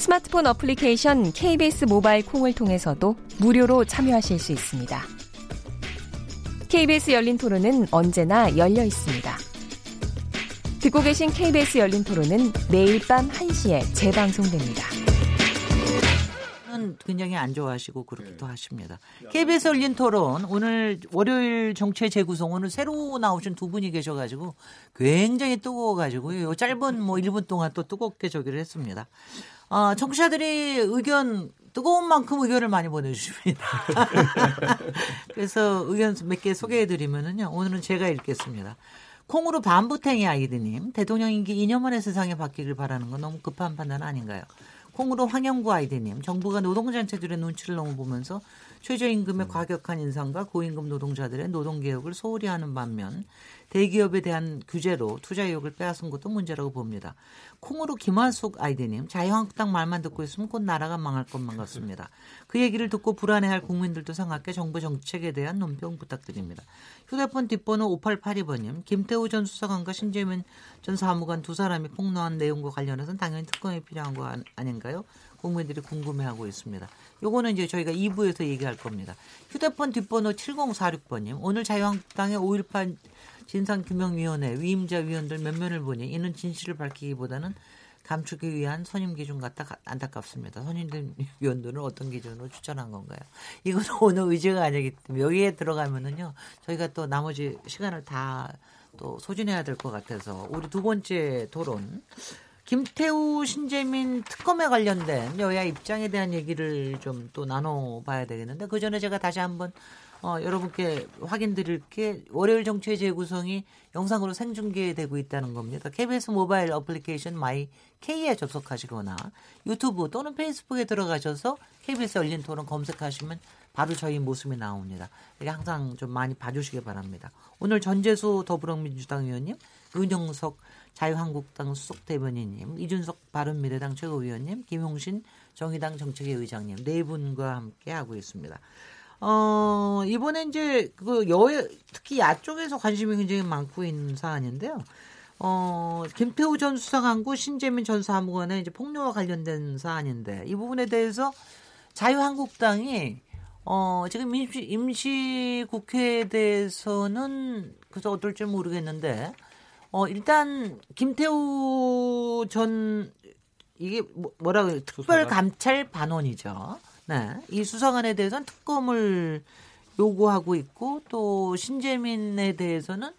스마트폰 어플리케이션 KBS 모바일 콩을 통해서도 무료로 참여하실 수 있습니다. KBS 열린 토론은 언제나 열려 있습니다. 듣고 계신 KBS 열린 토론은 매일 밤 1시에 재방송됩니다. 굉장히 안 좋아하시고 그렇게도 네. 하십니다. KBS 열린 토론 오늘 월요일 정체 재구성 오늘 새로 나오신 두 분이 계셔가지고 굉장히 뜨거워가지고요. 짧은 뭐 1분 동안 또 뜨겁게 저기를 했습니다. 어, 청취자들이 의견 뜨거운 만큼 의견을 많이 보내주십니다. 그래서 의견 몇 개 소개해드리면은요. 오늘은 제가 읽겠습니다. 콩으로 반부탱이 아이드님, 대통령 임기 2년 만에 세상에 바뀌길 바라는 건 너무 급한 판단 아닌가요? 콩으로 황영구 아이드님, 정부가 노동단체들의 눈치를 너무 보면서 최저임금의 과격한 인상과 고임금 노동자들의 노동개혁을 소홀히 하는 반면 대기업에 대한 규제로 투자 의욕을 빼앗은 것도 문제라고 봅니다. 콩으로 김한숙 아이디님 자유한국당 말만 듣고 있으면 곧 나라가 망할 것만 같습니다. 그 얘기를 듣고 불안해할 국민들도 생각해 정부 정책에 대한 논평 부탁드립니다. 휴대폰 뒷번호 5882번님 김태우 전 수사관과 신재민 전 사무관 두 사람이 폭로한 내용과 관련해서는 당연히 특검이 필요한 거 아닌가요? 국민들이 궁금해하고 있습니다. 요거는 이제 저희가 2부에서 얘기할 겁니다. 휴대폰 뒷번호 7046번님 오늘 자유한국당의 5.18 진상규명위원회 위임자 위원들 몇 면을 보니 이는 진실을 밝히기보다는 감추기 위한 선임 기준 같다 안타깝습니다. 선임 위원들은 어떤 기준으로 추천한 건가요? 이건 오늘 의제가 아니기 때문에 여기에 들어가면은요 저희가 또 나머지 시간을 다 또 소진해야 될 것 같아서 우리 두 번째 토론 김태우 신재민 특검에 관련된 여야 입장에 대한 얘기를 좀 또 나눠봐야 되겠는데 그 전에 제가 다시 한번 어, 여러분께 확인드릴 게 월요일 정치의 재구성이 영상으로 생중계되고 있다는 겁니다. KBS 모바일 어플리케이션 my K에 접속하시거나 유튜브 또는 페이스북에 들어가셔서 KBS 열린 토론 검색하시면 바로 저희 모습이 나옵니다. 이게 항상 좀 많이 봐주시기 바랍니다. 오늘 전재수 더불어민주당 의원님, 은영석 자유한국당 수석 대변인님, 이준석 바른미래당 최고위원님, 김용신 정의당 정책위 의장님 네 분과 함께 하고 있습니다. 어, 이번에 이제 그 여, 특히 야 쪽에서 관심이 굉장히 많고 있는 사안인데요. 어, 김태우 전 수사관과 신재민 전 사무관의 이제 폭로와 관련된 사안인데 이 부분에 대해서 자유한국당이 어, 지금 임시, 임시 국회에 대해서는 그래서 어떨지 모르겠는데 어, 일단 김태우 전 이게 뭐, 뭐라 그래 특별 감찰 반원이죠. 네. 이 수사관에 대해서는 특검을 요구하고 있고 또 신재민에 대해서는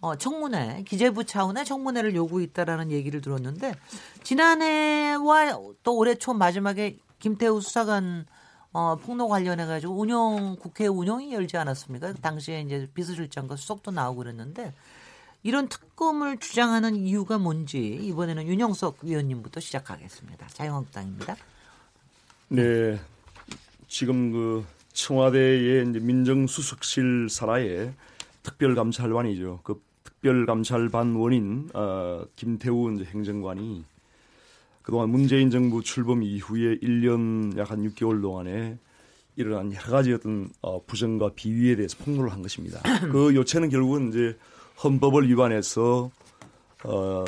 어, 청문회, 기재부 차원의 청문회를 요구했다라는 얘기를 들었는데 지난해와 또 올해 초 마지막에 김태우 수사관 어, 폭로 관련해 가지고 운영 국회 운영이 열지 않았습니까? 당시에 이제 비서실장과 수석도 나오고 그랬는데 이런 특검을 주장하는 이유가 뭔지 이번에는 윤영석 위원님부터 시작하겠습니다. 자유한국당입니다. 네, 지금 그 청와대의 이제 민정수석실 산하의 특별감찰관이죠. 그 특별감찰반 원인 어, 김태우 이제 행정관이 그동안 문재인 정부 출범 이후에 1년 약 한 6개월 동안에 일어난 여러 가지 어떤 어, 부정과 비위에 대해서 폭로를 한 것입니다. 그 요체는 결국은 이제 헌법을 위반해서 어,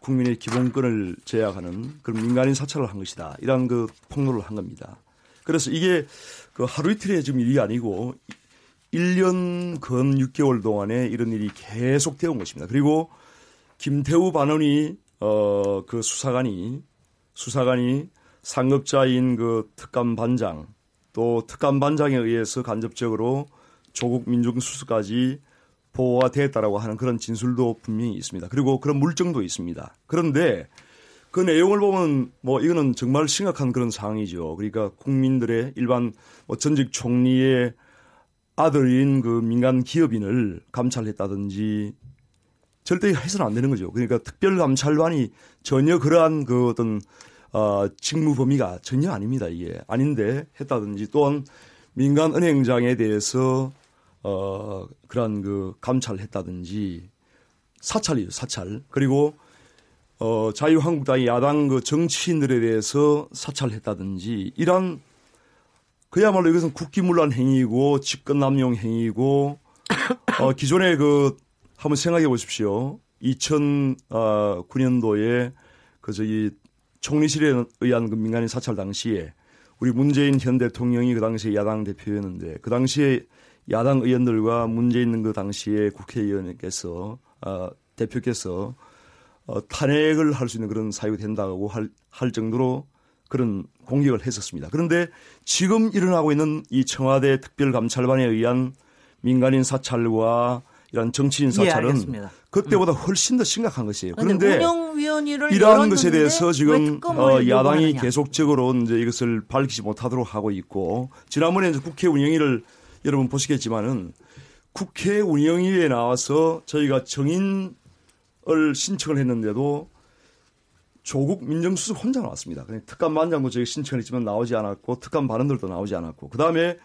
국민의 기본권을 제약하는 그런 민간인 사찰을 한 것이다. 이런 그 폭로를 한 겁니다. 그래서 이게 그 하루 이틀의 지금 일이 아니고 1년 근 6개월 동안에 이런 일이 계속 되어 온 것입니다. 그리고 김태우 반원이 어, 그 수사관이 수사관이 상급자인 그 특감 반장 또 특감 반장에 의해서 간접적으로 조국 민중수석까지 보호가 됐다라고 하는 그런 진술도 분명히 있습니다. 그리고 그런 물증도 있습니다. 그런데 그 내용을 보면 뭐 이거는 정말 심각한 그런 상황이죠. 그러니까 국민들의 일반 뭐 전직 총리의 아들인 그 민간 기업인을 감찰했다든지 절대 해서는 안 되는 거죠. 그러니까 특별감찰관이 전혀 그러한 그 어떤 어, 직무 범위가 전혀 아닙니다. 이게 아닌데 했다든지 또한 민간 은행장에 대해서 어 그런 그 감찰을 했다든지 사찰이죠 사찰 그리고 어 자유한국당의 야당 그 정치인들에 대해서 사찰했다든지 이런 그야말로 이것은 국기문란 행위고 직권남용 행위고 어 기존에 그 한번 생각해 보십시오. 2009년도에 그 저기 총리실에 의한 그 민간인 사찰 당시에 우리 문재인 현 대통령이 그 당시에 야당 대표였는데 그 당시에 야당 의원들과 문제 있는 그 당시에 국회의원께서 어, 대표께서 어, 탄핵을 할 수 있는 그런 사유가 된다고 할, 할 정도로 그런 공격을 했었습니다. 그런데 지금 일어나고 있는 이 청와대 특별감찰반에 의한 민간인 사찰과 이런 정치인 예, 사찰은 예, 그때보다 음. 훨씬 더 심각한 것이에요. 그런데 이러한 것에 대해서 지금 어, 야당이 계속적으로 이제 이것을 밝히지 못하도록 하고 있고 지난번에 국회 운영위를 여러분 보시겠지만은 국회 운영위에 나와서 저희가 정인을 신청을 했는데도 조국 민정수석 혼자 나왔습니다. 그냥 특감반장도 저희 신청을 했지만 나오지 않았고 특감 반원들도 나오지 않았고 그 다음에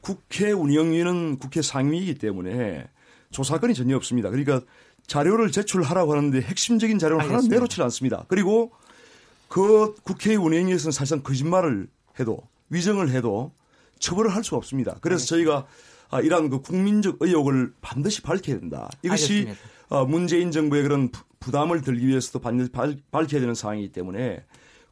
국회 운영위는 국회 상임위이기 때문에 조사건이 전혀 없습니다. 그러니까 자료를 제출하라고 하는데 핵심적인 자료를 하나 내놓지 않습니다. 그리고 그 국회 운영위에서는 사실상 거짓말을 해도 위정을 해도 처벌을 할 수가 없습니다. 그래서 알겠습니다. 저희가 아, 이러한 그 국민적 의혹을 반드시 밝혀야 된다. 이것이 아, 문재인 정부의 그런 부담을 들기 위해서도 반드시 밝혀야 되는 상황이기 때문에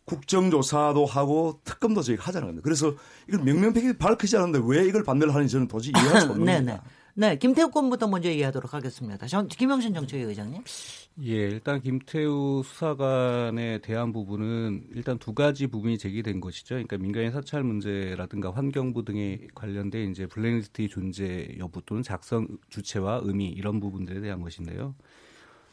국정조사도 하고 특검도 저희가 하자는 겁니다. 그래서 이걸 명명백백히 밝히지 않는데 왜 이걸 반대를 하는지 저는 도저히 이해할 수 없는 겁니다. 네, 김태우 건부터 먼저 얘기하도록 하겠습니다. 김영신 정책위 의장님. 예, 일단 김태우 수사관에 대한 부분은 일단 두 가지 부분이 제기된 것이죠. 그러니까 민간인 사찰 문제라든가 환경부 등에 관련된 이제 블랙리스트의 존재 여부 또는 작성 주체와 의미 이런 부분들에 대한 것인데요.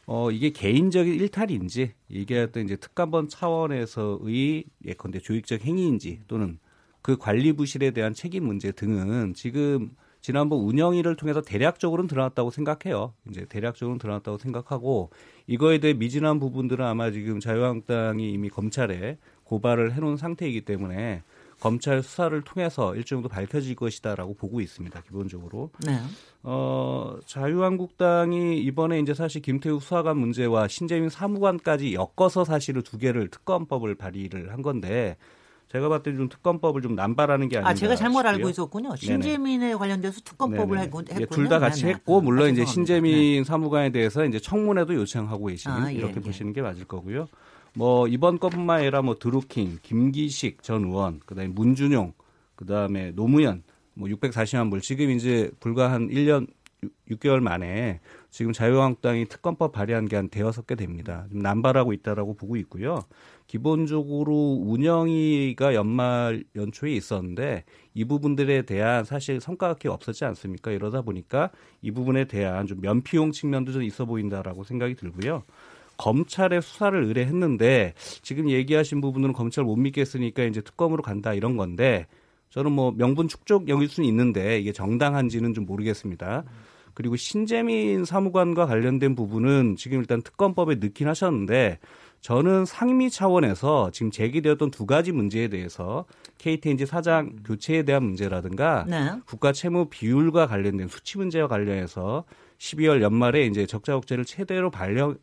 어, 이게 개인적인 일탈인지 이게 어떤 이제 특감본 차원에서의 예컨대 조직적 행위인지 또는 그 관리 부실에 대한 책임 문제 등은 지금 지난번 운영위를 통해서 대략적으로는 드러났다고 생각해요. 이제 대략적으로는 드러났다고 생각하고 이거에 대해 미진한 부분들은 아마 지금 자유한국당이 이미 검찰에 고발을 해놓은 상태이기 때문에 검찰 수사를 통해서 일정 정도 밝혀질 것이다라고 보고 있습니다. 기본적으로. 네. 어, 자유한국당이 이번에 이제 사실 김태우 수사관 문제와 신재민 사무관까지 엮어서 사실은 두 개를 특검법을 발의를 한 건데 제가 봤을 때 좀 특검법을 좀 남발하는 게 아닌가. 아, 제가 잘못 알고 있었군요. 신재민에 관련돼서 특검법을 했군요. 예, 둘다 같이 네네. 했고 물론 아, 이제 신재민 네. 사무관에 대해서 이제 청문회도 요청하고 계시는 아, 예, 이렇게 예. 보시는 게 맞을 거고요. 뭐 이번 것뿐만 아니라 뭐 드루킹, 김기식 전 의원, 그다음에 문준용, 그다음에 노무현 뭐 640만 불 지금 이제 불과 한 1년 6, 개월 만에 지금 자유한국당이 특검법 발의한 게 한 대여섯 개 됩니다. 좀 남발하고 있다라고 보고 있고요. 기본적으로 운영위가 연말 연초에 있었는데 이 부분들에 대한 사실 성과가 없었지 않습니까? 이러다 보니까 이 부분에 대한 좀 면피용 측면도 좀 있어 보인다라고 생각이 들고요. 검찰에 수사를 의뢰했는데 지금 얘기하신 부분은 검찰 못 믿겠으니까 이제 특검으로 간다 이런 건데 저는 뭐 명분 축적 여길 수는 있는데 이게 정당한지는 좀 모르겠습니다. 그리고 신재민 사무관과 관련된 부분은 지금 일단 특검법에 넣긴 하셨는데 저는 상임위 차원에서 지금 제기되었던 두 가지 문제에 대해서 KTNG 사장 교체에 대한 문제라든가 네. 국가 채무 비율과 관련된 수치 문제와 관련해서 12월 연말에 이제 적자 국제를 최대로 발령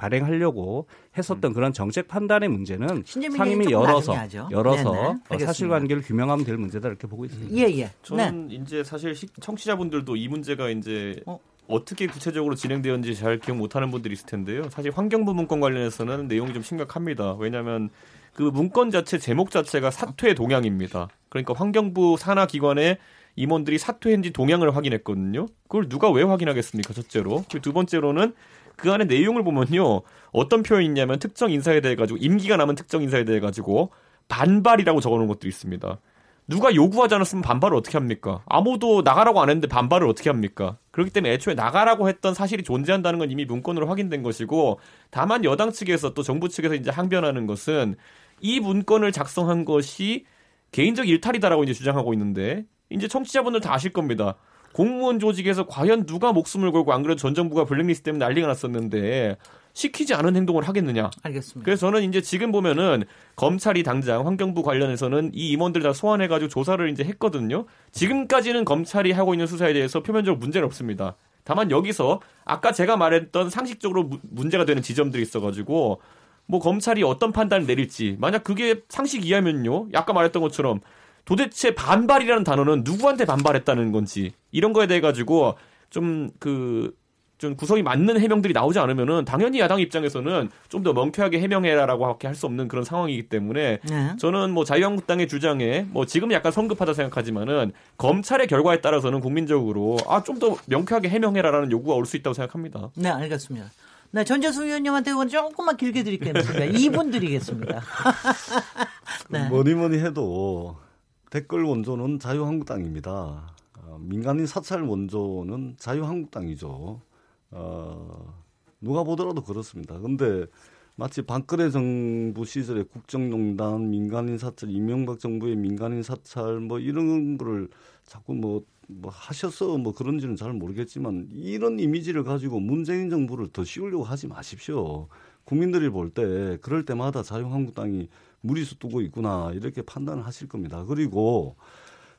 발행하려고 했었던 음. 그런 정책 판단의 문제는 상임위 열어서 열어서 어, 사실관계를 규명하면 될 문제다 이렇게 보고 있습니다. 예 예. 저는 네. 이제 사실 청취자분들도 이 문제가 이제 어? 어떻게 구체적으로 진행되었는지 잘 기억 못하는 분들이 있을 텐데요. 사실 환경부 문건 관련해서는 내용이 좀 심각합니다. 왜냐하면 그 문건 자체 제목 자체가 사퇴 동향입니다. 그러니까 환경부 산하 기관의 임원들이 사퇴했는지 동향을 확인했거든요. 그걸 누가 왜 확인하겠습니까? 첫째로. 두 번째로는 그 안에 내용을 보면요. 어떤 표현이 있냐면 특정 인사에 대해 가지고 임기가 남은 특정 인사에 대해 가지고 반발이라고 적어 놓은 것도 있습니다. 누가 요구하지 않았으면 반발을 어떻게 합니까? 아무도 나가라고 안 했는데 반발을 어떻게 합니까? 그렇기 때문에 애초에 나가라고 했던 사실이 존재한다는 건 이미 문건으로 확인된 것이고 다만 여당 측에서 또 정부 측에서 이제 항변하는 것은 이 문건을 작성한 것이 개인적 일탈이다라고 이제 주장하고 있는데 이제 청취자분들 다 아실 겁니다. 공무원 조직에서 과연 누가 목숨을 걸고 안 그래도 전 정부가 블랙리스트 때문에 난리가 났었는데 시키지 않은 행동을 하겠느냐. 알겠습니다. 그래서 저는 이제 지금 보면은 검찰이 당장 환경부 관련해서는 이 임원들 다 소환해가지고 조사를 이제 했거든요. 지금까지는 검찰이 하고 있는 수사에 대해서 표면적으로 문제는 없습니다. 다만 여기서 아까 제가 말했던 상식적으로 무, 문제가 되는 지점들이 있어가지고 뭐 검찰이 어떤 판단을 내릴지 만약 그게 상식 이하면요. 아까 말했던 것처럼 도대체 반발이라는 단어는 누구한테 반발했다는 건지 이런 거에 대해 가지고 좀 그 좀 구성이 맞는 해명들이 나오지 않으면은 당연히 야당 입장에서는 좀더 명쾌하게 해명해라라고 할수 없는 그런 상황이기 때문에 네. 저는 뭐 자유한국당의 주장에 뭐 지금 약간 성급하다 생각하지만은 검찰의 결과에 따라서는 국민적으로 아 좀 더 명쾌하게 해명해라라는 요구가 올 수 있다고 생각합니다. 네, 알겠습니다. 네, 전재수 위원님한테 이건 조금만 길게 드리겠습니다. 2분 드리겠습니다. 네. 뭐니 뭐니 해도 댓글 원조는 자유한국당입니다. 어, 민간인 사찰 원조는 자유한국당이죠. 어, 누가 보더라도 그렇습니다. 근데 마치 박근혜 정부 시절에 국정농단, 민간인 사찰, 이명박 정부의 민간인 사찰 뭐 이런 거를 자꾸 뭐, 뭐 하셔서 뭐 그런지는 잘 모르겠지만 이런 이미지를 가지고 문재인 정부를 더 씌우려고 하지 마십시오. 국민들이 볼 때 그럴 때마다 자유한국당이 무리수 두고 있구나 이렇게 판단을 하실 겁니다. 그리고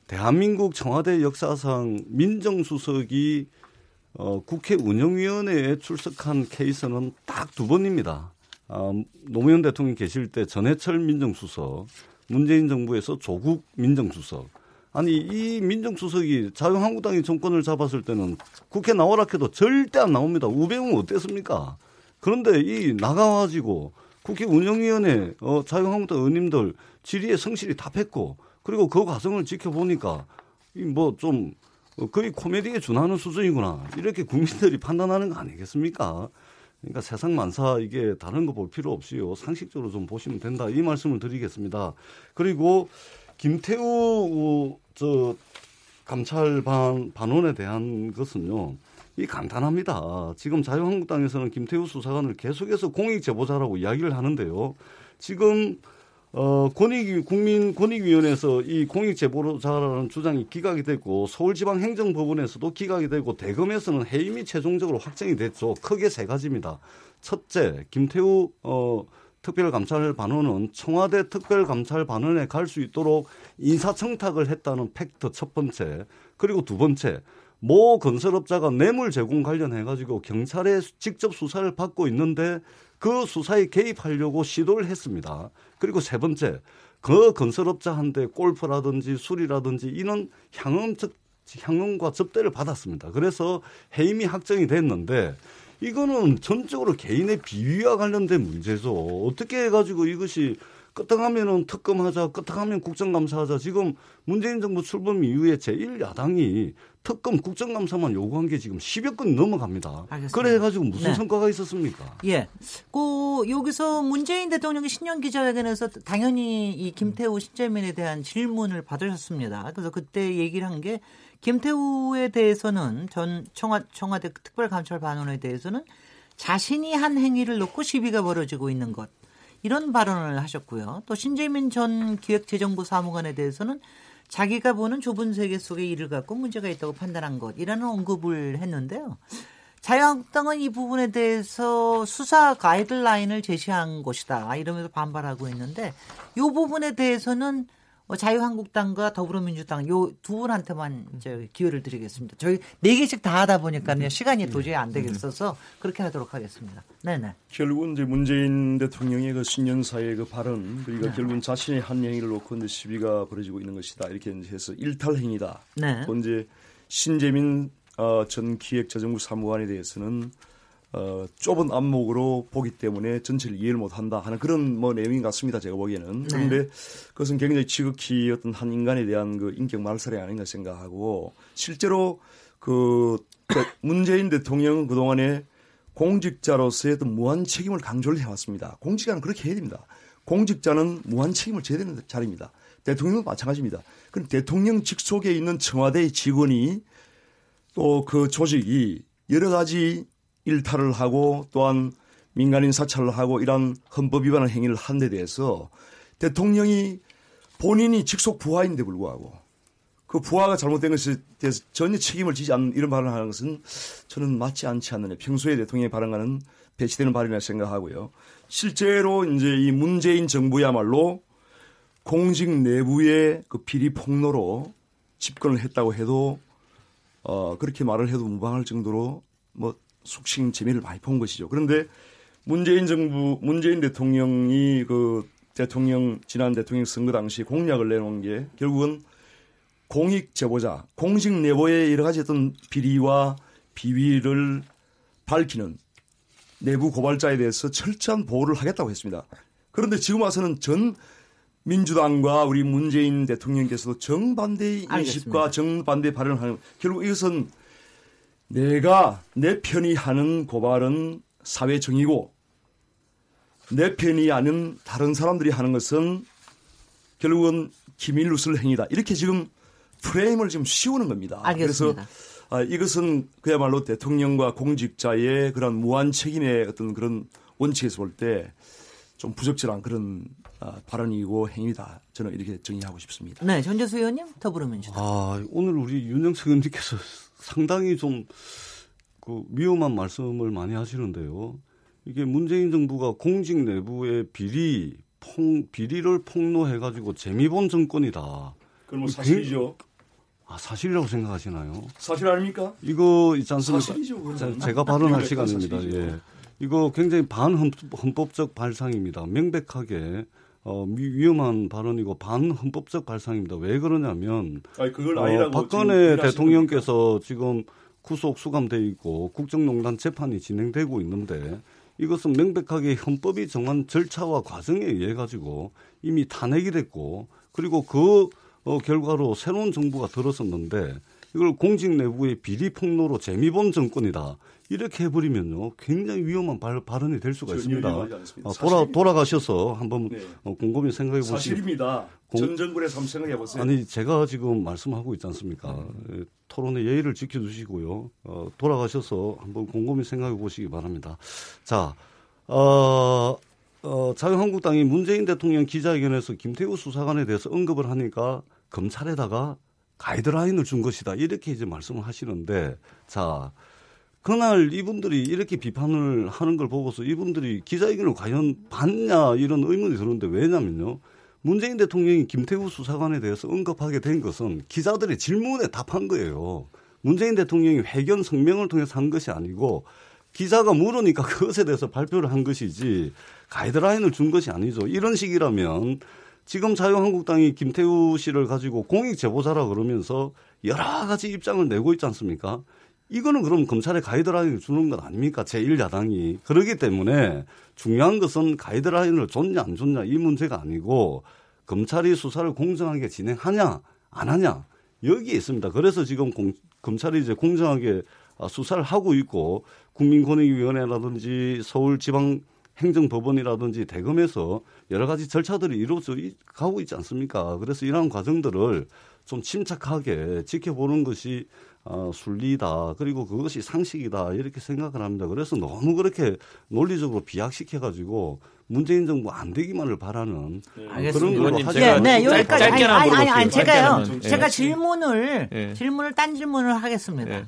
대한민국 청와대 역사상 민정수석이 어, 국회 운영위원회에 출석한 케이스는 딱 두 번입니다. 어, 노무현 대통령 계실 때 전해철 민정수석, 문재인 정부에서 조국 민정수석. 아니 이 민정수석이 자유한국당이 정권을 잡았을 때는 국회 나오라 해도 절대 안 나옵니다. 우병우 어땠습니까? 그런데 이 나가가지고 국회 운영위원회 어, 자유한국당 의원님들 질의에 성실히 답했고 그리고 그 과정을 지켜보니까 이뭐좀 어, 거의 코미디에 준하는 수준이구나. 이렇게 국민들이 판단하는 거 아니겠습니까? 그러니까 세상 만사 이게 다른 거 볼 필요 없이요. 상식적으로 좀 보시면 된다. 이 말씀을 드리겠습니다. 그리고 김태우 저 감찰 반 반원에 대한 것은요. 이 간단합니다. 지금 자유한국당에서는 김태우 수사관을 계속해서 공익 제보자라고 이야기를 하는데요. 지금 어, 권익, 국민 권익위원회에서 이 공익제보자라는 주장이 기각이 됐고 서울지방행정법원에서도 기각이 되고 대검에서는 해임이 최종적으로 확정이 됐죠. 크게 세 가지입니다. 첫째, 김태우 어, 특별감찰반원은 청와대 특별감찰반원에 갈 수 있도록 인사청탁을 했다는 팩트 첫 번째. 그리고 두 번째, 모 건설업자가 뇌물 제공 관련해 가지고 경찰에 직접 수사를 받고 있는데 그 수사에 개입하려고 시도를 했습니다. 그리고 세 번째, 그 건설업자한테 골프라든지 술이라든지 이런 향응, 향응과 접대를 받았습니다. 그래서 해임이 확정이 됐는데 이거는 전적으로 개인의 비위와 관련된 문제죠. 어떻게 해가지고 이것이 끄떡하면은 특검하자, 끄떡하면 국정감사하자. 지금 문재인 정부 출범 이후에 제1야당이 특검 국정감사만 요구한 게 지금 10여 건 넘어갑니다. 알겠습니다. 그래 가지고 무슨 네. 성과가 있었습니까? 예. 그 여기서 문재인 대통령이 신년 기자회견에서 당연히 이 김태우 신재민에 대한 질문을 받으셨습니다. 그래서 그때 얘기를 한 게 김태우에 대해서는 전 청와, 청와대 특별감찰반원에 대해서는 자신이 한 행위를 놓고 시비가 벌어지고 있는 것. 이런 발언을 하셨고요. 또 신재민 전 기획재정부 사무관에 대해서는 자기가 보는 좁은 세계 속의 일을 갖고 문제가 있다고 판단한 것이라는 언급을 했는데요. 자유한국당은 이 부분에 대해서 수사 가이드라인을 제시한 것이다 이러면서 반발하고 있는데 이 부분에 대해서는 뭐 자유한국당과 더불어민주당 요 두 분한테만 이제 기회를 드리겠습니다. 저희 네 개씩 다 하다 보니까요 시간이 도저히 안 되겠어서 그렇게 하도록 하겠습니다. 네네. 결국은 이제 문재인 대통령의 그 신년사의 그 발언 그러니까 네. 결국은 자신의 한 행위를 놓고 이제 시비가 벌어지고 있는 것이다 이렇게 해서 일탈 행위다. 네. 또 이제 신재민 어, 전 기획자정부 사무관에 대해서는 어, 좁은 안목으로 보기 때문에 전체를 이해를 못한다 하는 그런 뭐 내용인 것 같습니다. 제가 보기에는. 네. 그런데 그것은 굉장히 지극히 어떤 한 인간에 대한 그 인격 말살이 아닌가 생각하고 실제로 그 문재인 대통령은 그동안에 공직자로서의 어떤 무한 책임을 강조를 해왔습니다. 공직자는 그렇게 해야 됩니다. 공직자는 무한 책임을 져야 되는 자리입니다. 대통령도 마찬가지입니다. 그럼 대통령 직속에 있는 청와대 직원이 또 그 조직이 여러 가지 일탈을 하고 또한 민간인 사찰을 하고 이런 헌법 위반의 행위를 한 데 대해서 대통령이 본인이 직속 부하인데 불구하고 그 부하가 잘못된 것에 대해서 전혀 책임을 지지 않는 이런 발언을 하는 것은 저는 맞지 않지 않느냐. 평소에 대통령의 발언과는 배치되는 발언이라 생각하고요. 실제로 이제 이 문재인 정부야말로 공직 내부의 그 비리 폭로로 집권을 했다고 해도 어 그렇게 말을 해도 무방할 정도로 뭐 숙식 재미를 많이 본 것이죠. 그런데 문재인 정부 문재인 대통령이 그 대통령 지난 대통령 선거 당시 공약을 내놓은 게 결국은 공익 제보자 공직 내부의 여러 가지 어떤 비리와 비위를 밝히는 내부 고발자에 대해서 철저한 보호를 하겠다고 했습니다. 그런데 지금 와서는 전 민주당과 우리 문재인 대통령께서도 정반대의 인식과 정반대 발언을 하는 결국 이것은 내가 내 편이 하는 고발은 사회 정의고 내 편이 아닌 다른 사람들이 하는 것은 결국은 기밀누설 행위다. 이렇게 지금 프레임을 지금 씌우는 겁니다. 알겠습니다. 그래서 아, 이것은 그야말로 대통령과 공직자의 그런 무한 책임의 어떤 그런 원칙에서 볼 때 좀 부적절한 그런 아, 발언이고 행위다. 저는 이렇게 정의하고 싶습니다. 네, 전재수 의원님 더불어민주당. 아, 오늘 우리 윤영석 의원님께서 상당히 좀 그 위험한 말씀을 많이 하시는데요. 이게 문재인 정부가 공직 내부의 비리, 폭, 비리를 폭로해 가지고 재미본 정권이다. 그건 뭐 사실이죠. 아, 사실이라고 생각하시나요? 사실 아닙니까? 이거 있지 않습니까? 사실이죠. 자, 제가 발언할 시간입니다. 사실이죠. 예. 이거 굉장히 반헌법적 발상입니다. 명백하게 어, 위험한 발언이고 반헌법적 발상입니다. 왜 그러냐면 아니, 그걸 어, 아니라고 박근혜 대통령께서 지금 구속 수감돼 있고 국정농단 재판이 진행되고 있는데 이것은 명백하게 헌법이 정한 절차와 과정에 의해 가지고 이미 탄핵이 됐고 그리고 그 어, 결과로 새로운 정부가 들어섰는데 이걸 공직 내부의 비리 폭로로 재미본 정권이다. 이렇게 해버리면요 굉장히 위험한 발, 발언이 될 수가 있습니다. 어, 돌아 돌아가셔서 한번 네. 어, 곰곰이 생각해 보시기 사실입니다. 공- 전 정권에서 한번 생각해 보세요. 아니 제가 지금 말씀하고 있지 않습니까? 네. 예, 토론의 예의를 지켜주시고요. 어, 돌아가셔서 한번 곰곰이 생각해 보시기 바랍니다. 자, 어, 어, 자유한국당이 문재인 대통령 기자회견에서 김태우 수사관에 대해서 언급을 하니까 검찰에다가 가이드라인을 준 것이다. 이렇게 이제 말씀을 하시는데, 자, 그날 이분들이 이렇게 비판을 하는 걸 보고서 이분들이 기자회견을 과연 봤냐 이런 의문이 드는데 왜냐면요. 문재인 대통령이 김태우 수사관에 대해서 언급하게 된 것은 기자들의 질문에 답한 거예요. 문재인 대통령이 회견 성명을 통해서 한 것이 아니고 기자가 물으니까 그것에 대해서 발표를 한 것이지 가이드라인을 준 것이 아니죠. 이런 식이라면 지금 자유한국당이 김태우 씨를 가지고 공익 제보자라 그러면서 여러 가지 입장을 내고 있지 않습니까? 이거는 그럼 검찰에 가이드라인을 주는 것 아닙니까? 제1야당이. 그러기 때문에 중요한 것은 가이드라인을 줬냐 안 줬냐 이 문제가 아니고 검찰이 수사를 공정하게 진행하냐 안 하냐 여기에 있습니다. 그래서 지금 공, 검찰이 이제 공정하게 아, 수사를 하고 있고 국민권익위원회라든지 서울지방 행정법원이라든지 대검에서 여러 가지 절차들이 이루어져 있- 가고 있지 않습니까? 그래서 이러한 과정들을 좀 침착하게 지켜보는 것이 어, 순리다. 그리고 그것이 상식이다. 이렇게 생각을 합니다. 그래서 너무 그렇게 논리적으로 비약시켜가지고 문재인 정부 안 되기만을 바라는 어, 알겠습니다. 그런 걸로 예, 네, 짧- 여기까지. 짧게 아니, 하나 아니, 아니. 아니, 제가요. 하나만. 제가 예. 질문을, 예. 질문을, 딴 질문을 하겠습니다. 예.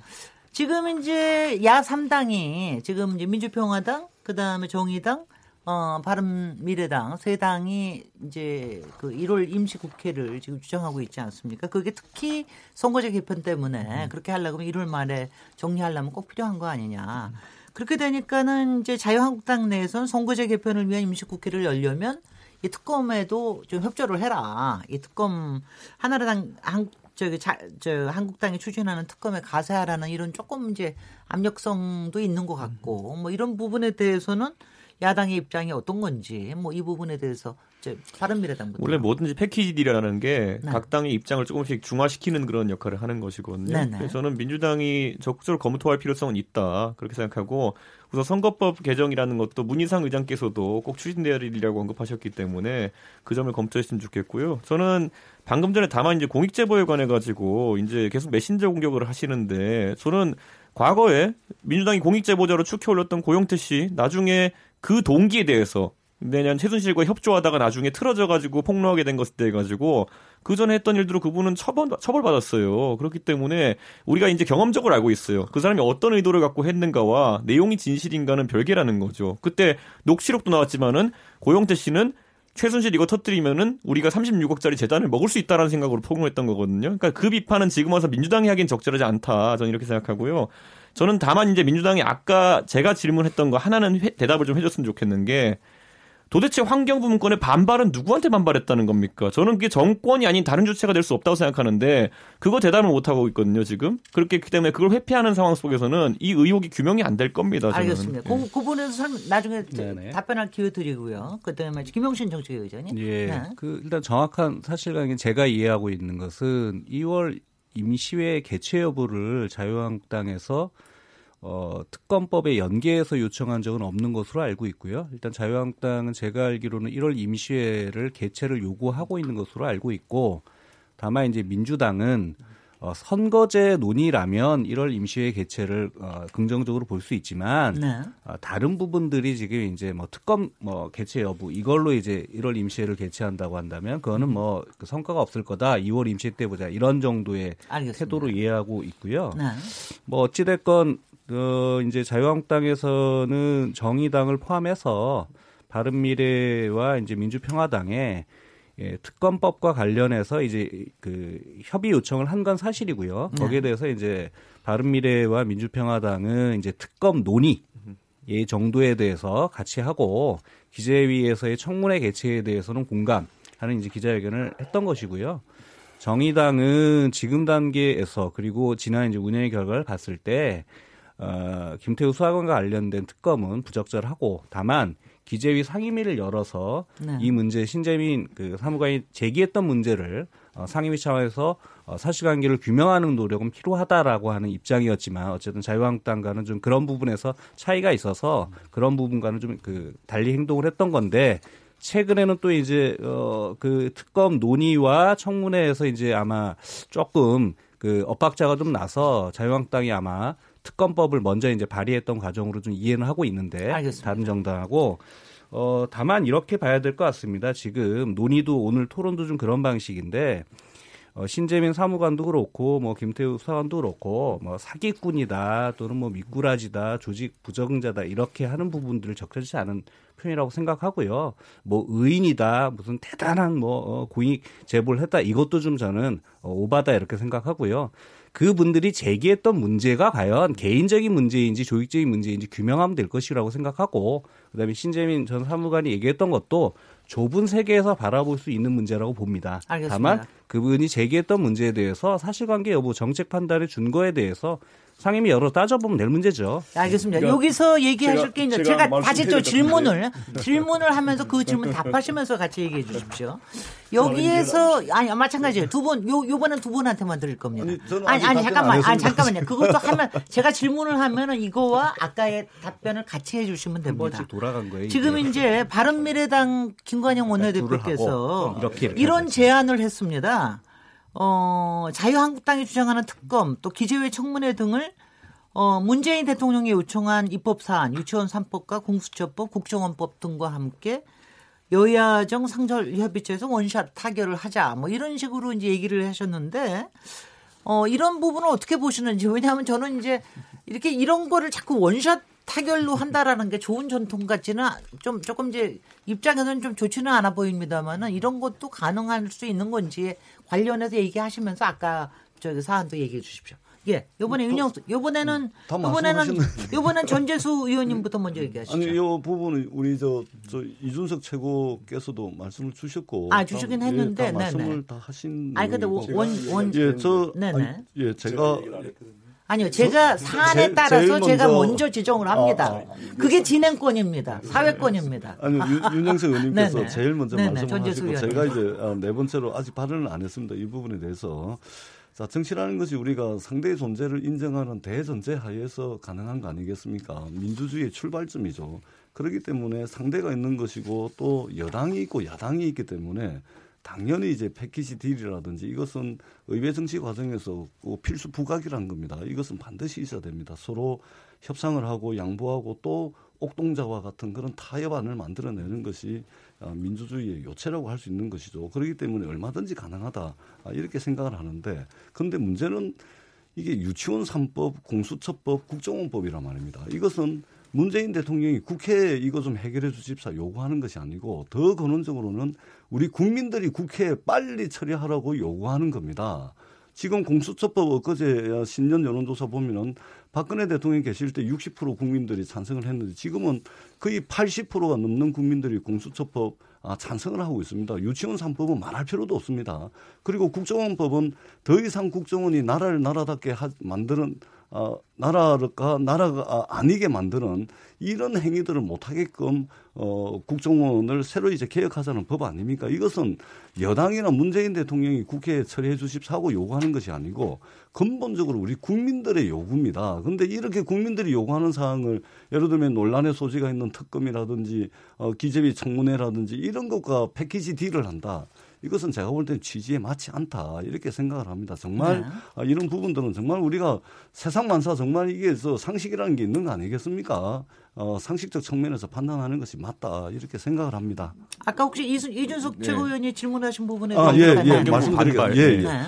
지금 이제 야 3당이 지금 이제 민주평화당, 그 다음에 정의당, 어, 바른 미래당 세 당이 이제 그 1월 임시 국회를 지금 주장하고 있지 않습니까? 그게 특히 선거제 개편 때문에 그렇게 하려고 하면 1월 말에 정리하려면 꼭 필요한 거 아니냐. 그렇게 되니까는 이제 자유한국당 내에서는 선거제 개편을 위한 임시 국회를 열려면 이 특검에도 좀 협조를 해라. 이 특검 하나라당 한 저기 자, 저 한국당이 추진하는 특검에 가세하라는 이런 조금 이제 압력성도 있는 것 같고 뭐 이런 부분에 대해서는 야당의 입장이 어떤 건지 뭐 이 부분에 대해서 이제 바른미래당부터 원래 뭐든지 패키지 딜이라는 게 네. 각 당의 입장을 조금씩 중화시키는 그런 역할을 하는 것이거든요. 네 네. 그래서 저는 민주당이 적극적으로 검토할 필요성은 있다 그렇게 생각하고 우선 선거법 개정이라는 것도 문희상 의장께서도 꼭할 일이라고 언급하셨기 때문에 그 점을 검토했으면 좋겠고요. 저는 방금 전에 다만 이제 공익제보에 관해 가지고 이제 계속 메신저 공격을 하시는데 저는 과거에 민주당이 공익제보자로 축혀 올렸던 고영태 씨 나중에 그 동기에 대해서 내년 최순실과 협조하다가 나중에 틀어져가지고 폭로하게 된 것에 대해 가지고 그 전에 했던 일들로 그분은 처벌 처벌받았어요. 그렇기 때문에 우리가 이제 경험적으로 알고 있어요. 그 사람이 어떤 의도를 갖고 했는가와 내용이 진실인가는 별개라는 거죠. 그때 녹취록도 나왔지만은 고영태 씨는 최순실 이거 터뜨리면은 우리가 36억짜리 재단을 먹을 수 있다라는 생각으로 폭로했던 거거든요. 그러니까 그 비판은 지금 와서 민주당이 하긴 적절하지 않다. 저는 이렇게 생각하고요. 저는 다만 이제 민주당이 아까 제가 질문했던 거 하나는 회, 대답을 좀 해줬으면 좋겠는 게 도대체 환경부문권의 반발은 누구한테 반발했다는 겁니까? 저는 그게 정권이 아닌 다른 주체가 될 수 없다고 생각하는데 그거 대답을 못 하고 있거든요 지금. 그렇기 때문에 그걸 회피하는 상황 속에서는 이 의혹이 규명이 안 될 겁니다. 저는. 알겠습니다. 그, 그 부분에서 설명, 나중에 네네. 답변할 기회 드리고요. 그다음에 김용신 정책위 의장님. 예. 네. 그 일단 정확한 사실관계 제가 이해하고 있는 것은 2월 임시회 개최 여부를 자유한국당에서 어, 특검법에 연계해서 요청한 적은 없는 것으로 알고 있고요. 일단 자유한국당은 제가 알기로는 1월 임시회를 개최를 요구하고 있는 것으로 알고 있고 다만 이제 민주당은 어, 선거제 논의라면 1월 임시회 개최를 어, 긍정적으로 볼 수 있지만 네. 어, 다른 부분들이 지금 이제 뭐 특검 뭐 개최 여부 이걸로 이제 1월 임시회를 개최한다고 한다면 그거는 음. 뭐 그 성과가 없을 거다. 2월 임시회 때 보자 이런 정도의 알겠습니다. 태도로 이해하고 있고요. 네. 뭐 어찌 됐건 그 이제 자유한국당에서는 정의당을 포함해서 바른미래와 이제 민주평화당에 예, 특검법과 관련해서 이제 그 협의 요청을 한 건 사실이고요. 네. 거기에 대해서 이제 바른미래와 민주평화당은 이제 특검 논의 예 정도에 대해서 같이 하고 기재위에서의 청문회 개최에 대해서는 공감하는 이제 기자회견을 했던 것이고요. 정의당은 지금 단계에서 그리고 지난 이제 운영의 결과를 봤을 때 어, 김태우 수사관과 관련된 특검은 부적절하고 다만 기재위 상임위를 열어서 네. 이 문제 신재민 그 사무관이 제기했던 문제를 어, 상임위 차원에서 어, 사실관계를 규명하는 노력은 필요하다라고 하는 입장이었지만 어쨌든 자유한국당과는 좀 그런 부분에서 차이가 있어서 그런 부분과는 좀 그 달리 행동을 했던 건데 최근에는 또 이제 어그 특검 논의와 청문회에서 이제 아마 조금 그 엇박자가 좀 나서 자유한국당이 아마 특검법을 먼저 이제 발의했던 과정으로 좀 이해는 하고 있는데 알겠습니다. 다른 정당하고 어 다만 이렇게 봐야 될 것 같습니다. 지금 논의도 오늘 토론도 좀 그런 방식인데 어, 신재민 사무관도 그렇고 뭐 김태우 수사관도 그렇고 뭐 사기꾼이다 또는 뭐 미꾸라지다 조직 부적응자다 이렇게 하는 부분들을 적절치 않은 표현이라고 생각하고요. 뭐 의인이다 무슨 대단한 뭐 어, 고익 제보를 했다 이것도 좀 저는 어, 오바다 이렇게 생각하고요. 그분들이 제기했던 문제가 과연 개인적인 문제인지 조직적인 문제인지 규명하면 될 것이라고 생각하고 그다음에 신재민 전 사무관이 얘기했던 것도 좁은 세계에서 바라볼 수 있는 문제라고 봅니다. 알겠습니다. 다만 그분이 제기했던 문제에 대해서 사실관계 여부 정책 판단의 준거에 대해서 상임위 열어 따져보면 될 문제죠. 알겠습니다. 그러니까 여기서 얘기하실 게 이제 제가, 제가 다시 저 질문을 질문을 하면서 그 질문 답하시면서 같이 얘기해 주십시오. 여기에서 아니 마찬가지예요. 두분요 요번엔 두 분한테만 드릴 겁니다. 아니 아니, 아니 잠깐만. 아니 잠깐만요. 그것도 하면 제가 질문을 하면은 이거와 아까의 답변을 같이 해 주시면 됩니다. 돌아간 거예요. 지금 이제 바른미래당 김관영 원내대표께서 이런 제안을 했습니다. 어, 자유한국당이 주장하는 특검 또 기재회 청문회 등을 어, 문재인 대통령이 요청한 입법 사안, 유치원 3법과 공수처법, 국정원법 등과 함께 여야정 상설 협의체에서 원샷 타결을 하자. 뭐 이런 식으로 이제 얘기를 하셨는데 어, 이런 부분을 어떻게 보시는지 왜냐하면 저는 이제 이렇게 이런 거를 자꾸 원샷 타결로 한다라는 게 좋은 전통 같지는 좀 조금 이제 입장에서는 좀 좋지는 않아 보입니다만은 이런 것도 가능할 수 있는 건지 관련해서 얘기하시면서 아까 저기 사안도 얘기해 주십시오. 예, 요번에 윤영수, 요번에는 요번에는 요번엔 전재수 의원님부터 먼저 얘기하시죠. 아니, 요 부분은 우리 저, 저 이준석 최고께서도 말씀을 주셨고, 아 주시긴 다, 했는데, 예, 다 말씀을 다 하신. 아니 근데 원원 예, 저, 네네. 아니, 예, 제가 아니요, 제가 사안에 제, 따라서 제가 먼저 지정을 합니다. 아, 아, 그게 진행권입니다. 사회권입니다. 아니 윤영석 의원님께서 제일 먼저 말씀하시고 제가 이제 어, 네 번째로 아직 발언을 안 했습니다. 이 부분에 대해서. 자, 정치라는 것이 우리가 상대의 존재를 인정하는 대전제 하에서 가능한 거 아니겠습니까? 민주주의의 출발점이죠. 그렇기 때문에 상대가 있는 것이고 또 여당이 있고 야당이 있기 때문에 당연히 이제 패키지 딜이라든지 이것은 의회 정치 과정에서 필수 부각이라는 겁니다. 이것은 반드시 있어야 됩니다. 서로 협상을 하고 양보하고 또 옥동자와 같은 그런 타협안을 만들어내는 것이 아, 민주주의의 요체라고 할 수 있는 것이죠. 그렇기 때문에 얼마든지 가능하다 아, 이렇게 생각을 하는데 그런데 문제는 이게 유치원 3법, 공수처법, 국정원법이란 말입니다. 이것은 문재인 대통령이 국회에 이거 좀 해결해 주십사 요구하는 것이 아니고 더 근원적으로는 우리 국민들이 국회에 빨리 처리하라고 요구하는 겁니다. 지금 공수처법 엊그제 신년 여론조사 보면은 박근혜 대통령 계실 때 60% 국민들이 찬성을 했는데 지금은 거의 80%가 넘는 국민들이 공수처법 아, 찬성을 하고 있습니다. 유치원 3법은 말할 필요도 없습니다. 그리고 국정원법은 더 이상 국정원이 나라를 나라답게 하, 만드는 어, 나라가 나라가 아니게 만드는 이런 행위들을 못하게끔 어, 국정원을 새로 이제 개혁하자는 법 아닙니까? 이것은 여당이나 문재인 대통령이 국회에 처리해 주십사고 요구하는 것이 아니고 근본적으로 우리 국민들의 요구입니다. 그런데 이렇게 국민들이 요구하는 사항을 예를 들면 논란의 소지가 있는 특검이라든지 어, 기재비 청문회라든지 이런 것과 패키지 딜을 한다. 이것은 제가 볼 때는 취지에 맞지 않다 이렇게 생각을 합니다. 정말 네. 아, 이런 부분들은 정말 우리가 세상 만사 정말 이게 서 상식이라는 게 있는 거 아니겠습니까? 어, 상식적 측면에서 판단하는 것이 맞다 이렇게 생각을 합니다. 아까 혹시 이순, 이준석 네. 최고위원이 질문하신 부분에 아, 예, 예, 말씀드리겠습니다. 예, 예. 네.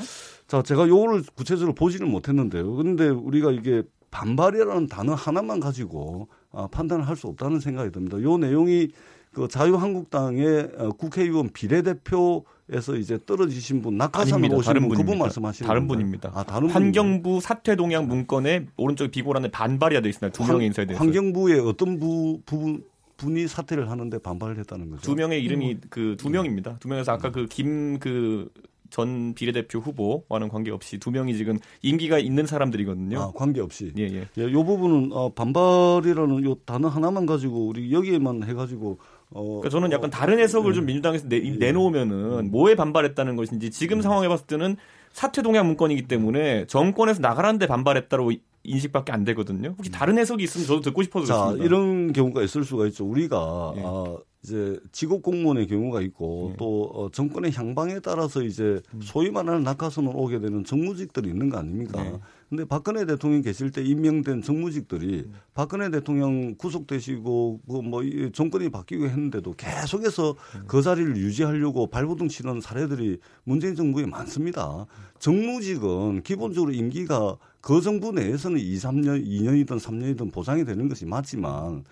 자, 제가 요거를 구체적으로 보지는 못했는데요. 그런데 우리가 이게 반발이라는 단어 하나만 가지고 아, 판단을 할 수 없다는 생각이 듭니다. 요 내용이 그 자유한국당의 어, 국회의원 비례대표에서 이제 떨어지신 분 낙하산으로 오신 분 그분 말씀하시는 다른 분입니다. 아, 다른 환경부 사퇴 동향 문건에 오른쪽 비고란에 반발이야 돼 있습니다. 두 명의 인사에 대해서. 환경부의 어떤 부 부분 분이 사퇴를 하는데 반발을 했다는 거죠. 두 명의 이름이 음. 그두 명입니다. 두 명에서 아까 그 김그 그전 비례대표 후보와는 관계없이 두 명이 지금 임기가 있는 사람들이거든요. 아, 관계없이. 예, 예. 예, 요 부분은 어, 반발이라는 요 단어 하나만 가지고 우리 여기에만 해 가지고 어, 그러니까 저는 약간 다른 해석을 네. 좀 민주당에서 내, 네. 내놓으면은 뭐에 반발했다는 것인지 지금 네. 상황에 봤을 때는 사퇴 동향 문건이기 때문에 정권에서 나가라는데 반발했다고 인식밖에 안 되거든요. 혹시 다른 해석이 있으면 저도 듣고 싶어서 자, 그렇습니다. 이런 경우가 있을 수가 있죠. 우리가 예. 아, 이제 직업 공무원의 경우가 있고 예. 또 어, 정권의 향방에 따라서 이제 음. 소위 말하는 낙하선으로 오게 되는 정무직들이 있는 거 아닙니까? 네. 근데 박근혜 대통령 계실 때 임명된 정무직들이 박근혜 대통령 구속되시고 그뭐 정권이 바뀌고 했는데도 계속해서 그 자리를 유지하려고 발버둥 치는 사례들이 문재인 정부에 많습니다. 정무직은 기본적으로 임기가 그 정부 내에서는 2, 3년, 2년이든 3년이든 보장이 되는 것이 맞지만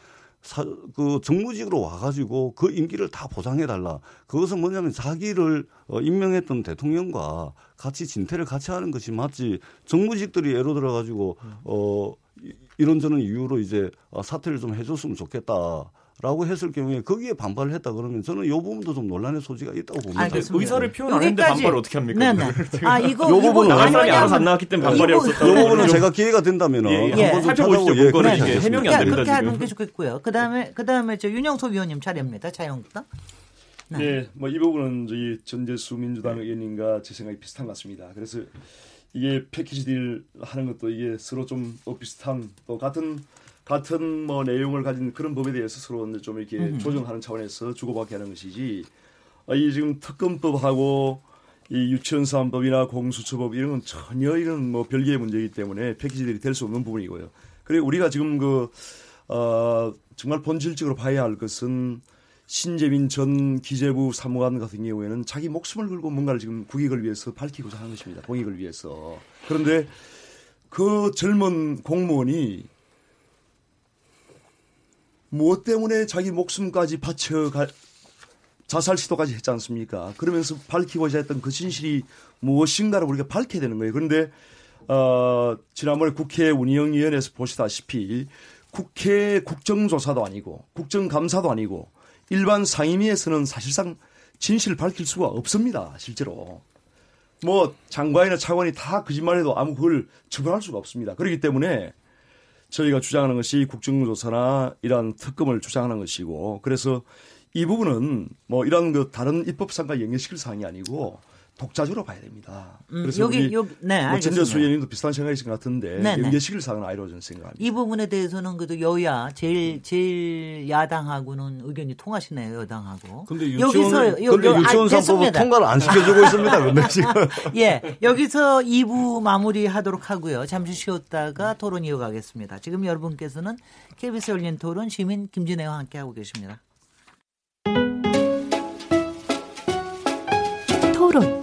사, 그 정무직으로 와가지고 그 임기를 다 보장해달라. 그것은 뭐냐면 자기를 어, 임명했던 대통령과 같이 진퇴를 같이 하는 것이 맞지. 정무직들이 예로 들어가지고 어 이런저런 이유로 이제 어, 사퇴를 좀 해줬으면 좋겠다. 라고 했을 경우에 거기에 반발을 했다 그러면 저는 이 부분도 좀 논란의 소지가 있다고 봅니다. 알겠습니다. 의사를 표현 안 했는데 반발을 어떻게 합니까? 네네. 아 이거 이 부분은 사람이 알아서 안 나왔기 때문에 반발이 없었다. 이 부분은 제가 기회가 된다면 예, 예. 한번 살펴보시죠. 예, 문건을 이게 해명이 안 됩니다. 그렇게 하는 게 좋겠고요. 그다음에 그다음에 저 윤영석 위원님 차례입니다. 자유한국당. 네, 네 뭐 이 부분은 저희 전재수 민주당 의원님과 제 생각이 비슷한 것 같습니다. 그래서 이게 패키지 딜 하는 것도 이게 서로 좀 비슷한 또 같은 같은 뭐 내용을 가진 그런 법에 대해서 서로 좀 이렇게 음. 조정하는 차원에서 주고받게 하는 것이지 아, 이 지금 특검법하고 이 유치원사업법이나 공수처법 이런 건 전혀 이런 뭐 별개의 문제이기 때문에 패키지들이 될 수 없는 부분이고요. 그리고 우리가 지금 그 어, 정말 본질적으로 봐야 할 것은 신재민 전 기재부 사무관 같은 경우에는 자기 목숨을 걸고 뭔가를 지금 국익을 위해서 밝히고자 하는 것입니다. 공익을 위해서. 그런데 그 젊은 공무원이 무엇 때문에 자기 목숨까지 바쳐갈 자살 시도까지 했지 않습니까? 그러면서 밝히고자 했던 그 진실이 무엇인가를 우리가 밝혀야 되는 거예요. 그런데 어, 지난번에 국회 운영위원회에서 보시다시피 국회 국정조사도 아니고 국정감사도 아니고 일반 상임위에서는 사실상 진실을 밝힐 수가 없습니다. 실제로. 뭐 장관이나 차관이 다 거짓말해도 아무 그걸 처벌할 수가 없습니다. 그렇기 때문에 저희가 주장하는 것이 국정조사나 이러한 특검을 주장하는 것이고 그래서 이 부분은 뭐 이런 그 다른 입법상과 연결시킬 사항이 아니고 독자적으로 봐야 됩니다. 음, 그래서 여기 여기 네, 뭐 진저수 의원님도 비슷한 생각이신 것 같은데 네, 네. 연계시킬 사항은 아니라고 저는 생각합니다. 이 부분에 대해서는 그래도 여야 제일 제일 야당하고는 의견이 통하시네요 여당하고. 근데 유치원 여기서 여, 근 유치원 상법은 통과를 안 시켜주고 있습니다. 근데 지금 예 여기서 2부 마무리하도록 하고요. 잠시 쉬었다가 토론 이어가겠습니다. 지금 여러분께서는 KBS 열린 토론 시민 김진애와 함께 하고 계십니다. 토론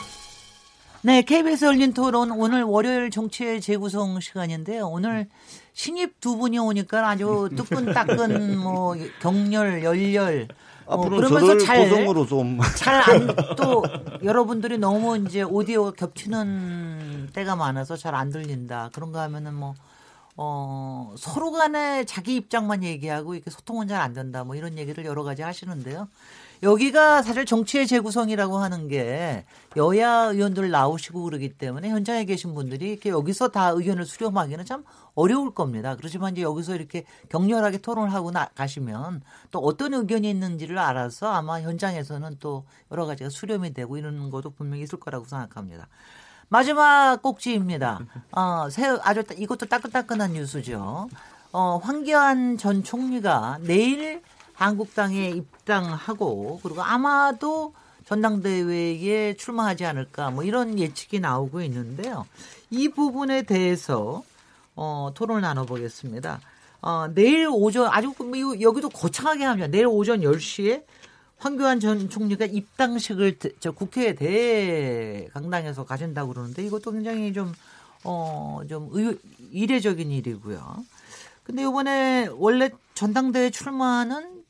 네, KBS 열린 토론 오늘 월요일 정치의 재구성 시간인데요. 오늘 신입 두 분이 오니까 아주 뜨끈따끈 뭐 격렬 열렬 어, 그러면서 잘 고정으로 좀 잘안 또 여러분들이 너무 이제 오디오가 겹치는 때가 많아서 잘 안 들린다 그런 거 하면은 뭐 어, 서로 간에 자기 입장만 얘기하고 이렇게 소통은 잘 안 된다 뭐 이런 얘기를 여러 가지 하시는데요. 여기가 사실 정치의 재구성이라고 하는 게 여야 의원들 나오시고 그러기 때문에 현장에 계신 분들이 이렇게 여기서 다 의견을 수렴하기는 참 어려울 겁니다. 그렇지만 이제 여기서 이렇게 격렬하게 토론을 하고 나, 가시면 또 어떤 의견이 있는지를 알아서 아마 현장에서는 또 여러 가지가 수렴이 되고 이러는 것도 분명히 있을 거라고 생각합니다. 마지막 꼭지입니다. 어, 새, 아주 이것도 따끈따끈한 뉴스죠. 어, 황교안 전 총리가 내일 한국당에 입당하고 그리고 아마도 전당대회에 출마하지 않을까 뭐 이런 예측이 나오고 있는데요. 이 부분에 대해서 어, 토론을 나눠보겠습니다. 어, 내일 오전 아주 뭐 여기도 거창하게 합니다. 내일 오전 10시에 황교안 전 총리가 입당식을 저 국회 대강당에서 가진다고 그러는데 이것도 굉장히 좀 어, 좀 의, 이례적인 일이고요. 근데 이번에 원래 전당대회 출마는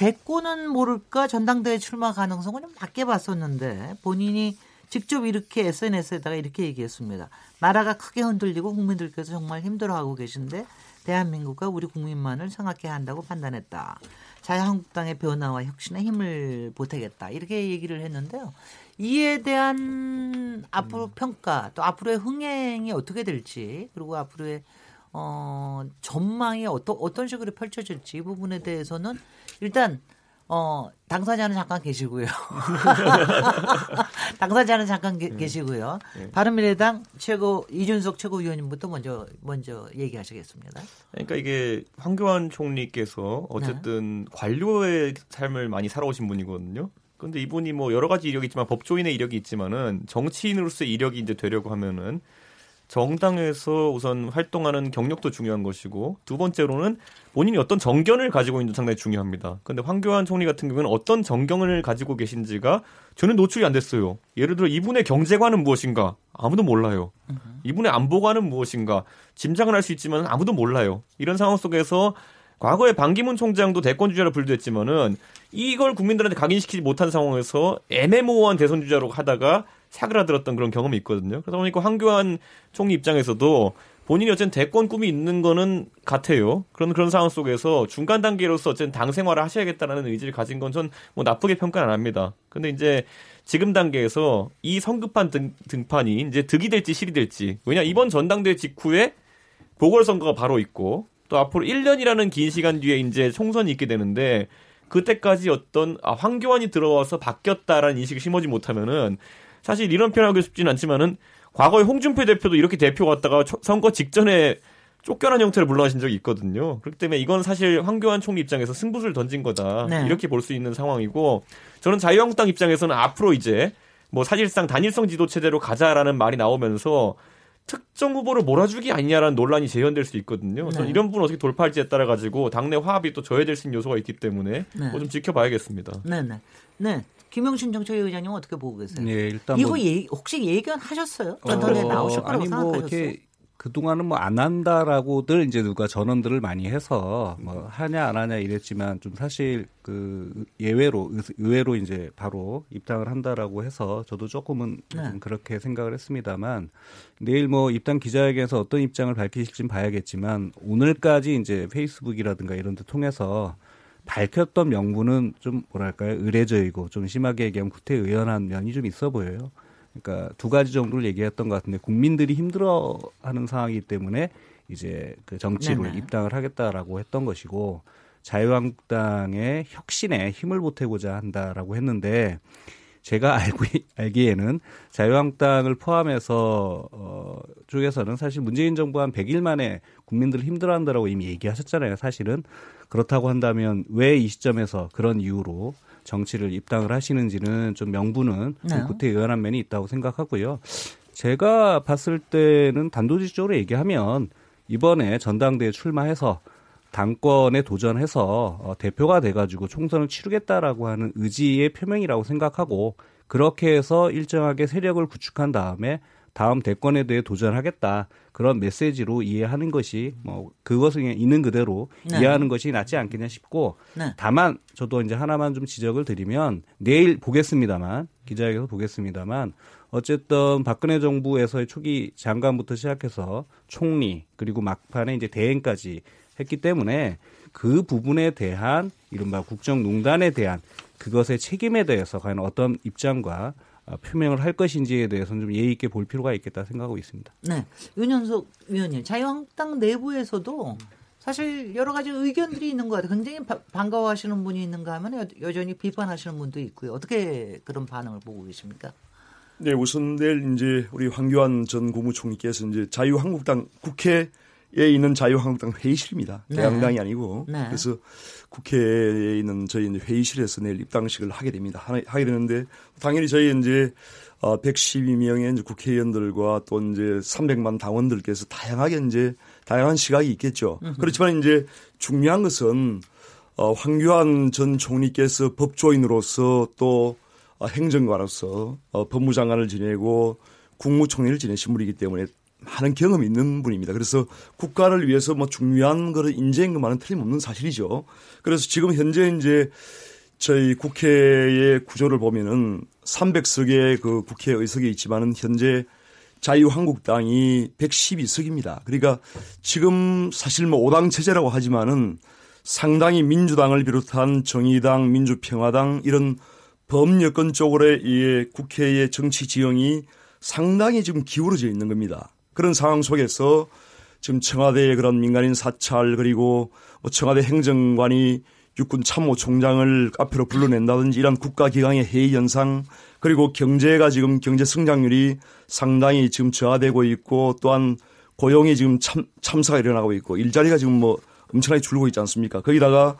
대권은 모를까 전당대회 출마 가능성은 좀 낮게 봤었는데 본인이 직접 이렇게 SNS에다가 이렇게 얘기했습니다. 나라가 크게 흔들리고 국민들께서 정말 힘들어하고 계신데 대한민국과 우리 국민만을 생각해야 한다고 판단했다. 자유한국당의 변화와 혁신에 힘을 보태겠다. 이렇게 얘기를 했는데요. 이에 대한 앞으로 음. 평가 또 앞으로의 흥행이 어떻게 될지 그리고 앞으로의 어, 전망이 어떤 어떤 식으로 펼쳐질지 이 부분에 대해서는 일단 어, 당사자는 잠깐 계시고요. 당사자는 잠깐 게, 네. 계시고요. 네. 바른미래당 최고 이준석 최고위원님부터 먼저 먼저 얘기하시겠습니다. 그러니까 이게 황교안 총리께서 어쨌든 네. 관료의 삶을 많이 살아오신 분이거든요. 근데 이분이 뭐 여러 가지 이력이 있지만 법조인의 이력이 있지만은 정치인으로서의 이력이 이제 되려고 하면은 정당에서 우선 활동하는 경력도 중요한 것이고 두 번째로는 본인이 어떤 정견을 가지고 있는 상당히 중요합니다. 그런데 황교안 총리 같은 경우는 어떤 정경을 가지고 계신지가 저는 노출이 안 됐어요. 예를 들어 이분의 경제관은 무엇인가 아무도 몰라요. 이분의 안보관은 무엇인가 짐작은 할 수 있지만 아무도 몰라요. 이런 상황 속에서 과거에 반기문 총장도 대권 주자로 불도했지만은 이걸 국민들한테 각인시키지 못한 상황에서 애매모호한 대선 주자로 하다가 사그라들었던 그런 경험이 있거든요. 그러다 보니까 황교안 총리 입장에서도 본인이 어쨌든 대권 꿈이 있는 거는 같아요. 그런 그런 상황 속에서 중간 단계로서 어쨌든 당 생활을 하셔야겠다라는 의지를 가진 건 전 뭐 나쁘게 평가는 안 합니다. 근데 이제 지금 단계에서 이 성급한 등, 등판이 이제 득이 될지 실이 될지 왜냐 이번 전당대 회 직후에 보궐선거가 바로 있고 또 앞으로 1년이라는 긴 시간 뒤에 이제 총선이 있게 되는데 그때까지 어떤 아 황교안이 들어와서 바뀌었다라는 인식을 심어지 못하면은 사실 이런 표현하고 싶지는 않지만은 과거에 홍준표 대표도 이렇게 대표 갔다가 선거 직전에 쫓겨난 형태로 물러나신 적이 있거든요. 그렇기 때문에 이건 사실 황교안 총리 입장에서 승부수를 던진 거다. 네. 이렇게 볼 수 있는 상황이고 저는 자유한국당 입장에서는 앞으로 이제 뭐 사실상 단일성 지도 체제로 가자라는 말이 나오면서 특정 후보를 몰아주기 아니냐라는 논란이 재현될 수 있거든요. 그래서 네. 이런 부분 어떻게 돌파할지에 따라 가지고 당내 화합이 또 저해될 수 있는 요소가 있기 때문에 네. 뭐좀 지켜봐야겠습니다. 네, 네. 네. 김영신 정책위 의장님 어떻게 보고 계세요? 네, 일단 이거 뭐, 예, 혹시 예견하셨어요? 전당에 어, 나오실 거라고 아니, 뭐 생각하셨어요? 그동안은 뭐 안 한다라고들 이제 누가 전원들을 많이 해서 뭐 하냐 안 하냐 이랬지만 좀 사실 그 예외로 의외로 이제 바로 입당을 한다라고 해서 저도 조금은 네. 좀 그렇게 생각을 했습니다만 내일 뭐 입당 기자회견에서 어떤 입장을 밝히실지는 봐야겠지만 오늘까지 이제 페이스북이라든가 이런 데 통해서 밝혔던 명분은 좀 뭐랄까요 의례적이고 좀 심하게 얘기하면 구태의연한 면이 좀 있어 보여요. 그러니까 두 가지 정도를 얘기했던 것 같은데 국민들이 힘들어하는 상황이기 때문에 이제 그 정치로 네네. 입당을 하겠다라고 했던 것이고 자유한국당의 혁신에 힘을 보태고자 한다라고 했는데 제가 알고 알기에는 자유한국당을 포함해서 어 쪽에서는 사실 문재인 정부 한 100일 만에 국민들 힘들어한다라고 이미 얘기하셨잖아요. 사실은 그렇다고 한다면 왜 이 시점에서 그런 이유로 정치를 입당을 하시는지는 좀 명분은 네. 좀 구태의연한 면이 있다고 생각하고요. 제가 봤을 때는 단도직적으로 얘기하면 이번에 전당대회 출마해서 당권에 도전해서 어, 대표가 돼가지고 총선을 치르겠다라고 하는 의지의 표명이라고 생각하고 그렇게 해서 일정하게 세력을 구축한 다음에 다음 대권에 대해 도전하겠다 그런 메시지로 이해하는 것이 뭐 그것을 있는 그대로 네. 이해하는 것이 낫지 않겠냐 싶고 네. 다만 저도 이제 하나만 좀 지적을 드리면 내일 보겠습니다만 기자회견에서 보겠습니다만 어쨌든 박근혜 정부에서의 초기 장관부터 시작해서 총리 그리고 막판에 이제 대행까지 했기 때문에 그 부분에 대한 이른바 국정농단에 대한 그것의 책임에 대해서 과연 어떤 입장과 어, 표명을 할 것인지에 대해서는 좀 예의 있게 볼 필요가 있겠다 생각하고 있습니다. 네. 윤현석 위원님, 자유한국당 내부에서도 사실 여러 가지 의견들이 있는 것 같아요. 굉장히 바, 반가워하시는 분이 있는가 하면 여전히 비판하시는 분도 있고요. 어떻게 그런 반응을 보고 계십니까? 네, 우선 내일 이제 우리 황교안 전 국무총리께서 이제 자유한국당 국회 에 있는 자유한국당 회의실입니다. 네. 대한당이 아니고 네. 그래서 국회에 있는 저희 이제 회의실에서 내일 입당식을 하게 됩니다. 하게 되는데 당연히 저희 이제 어 112명의 이제 국회의원들과 또 이제 300만 당원들께서 다양하게 이제 다양한 시각이 있겠죠. 으흠. 그렇지만 이제 중요한 것은 어 황교안 전 총리께서 법조인으로서 또 어, 행정가로서 어 법무장관을 지내고 국무총리를 지내신 분이기 때문에 많은 경험이 있는 분입니다. 그래서 국가를 위해서 뭐 중요한 거를 인재인 것만은 틀림없는 사실이죠. 그래서 지금 현재 이제 저희 국회의 구조를 보면은 300석의 그 국회 의석이 있지만은 현재 자유한국당이 112석입니다. 그러니까 지금 사실 뭐 5당 체제라고 하지만은 상당히 민주당을 비롯한 정의당, 민주평화당 이런 범여권 쪽으로의 이 국회의 정치 지형이 상당히 지금 기울어져 있는 겁니다. 그런 상황 속에서 지금 청와대의 그런 민간인 사찰 그리고 뭐 청와대 행정관이 육군 참모총장을 앞으로 불러낸다든지 이런 국가기강의 회의 현상 그리고 경제가 지금 경제 성장률이 상당히 지금 저하되고 있고 또한 고용이 지금 참, 참사가 일어나고 있고 일자리가 지금 뭐 엄청나게 줄고 있지 않습니까? 거기다가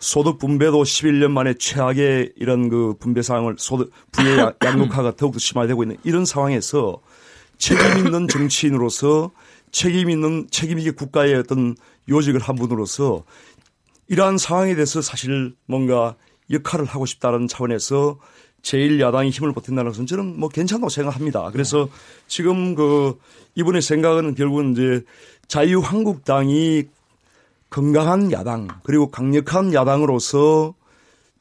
소득 분배도 11년 만에 최악의 이런 그 분배 상황을 소득 부의 양극화가 더욱더 심화되고 있는 이런 상황에서 책임 있는 정치인으로서 책임 있는 책임 있게 국가의 어떤 요직을 한 분으로서 이러한 상황에 대해서 사실 뭔가 역할을 하고 싶다는 차원에서 제일 야당이 힘을 보탠다는 것은 저는 뭐 괜찮다고 생각합니다. 그래서 지금 그 이분의 생각은 결국은 이제 자유한국당이 건강한 야당 그리고 강력한 야당으로서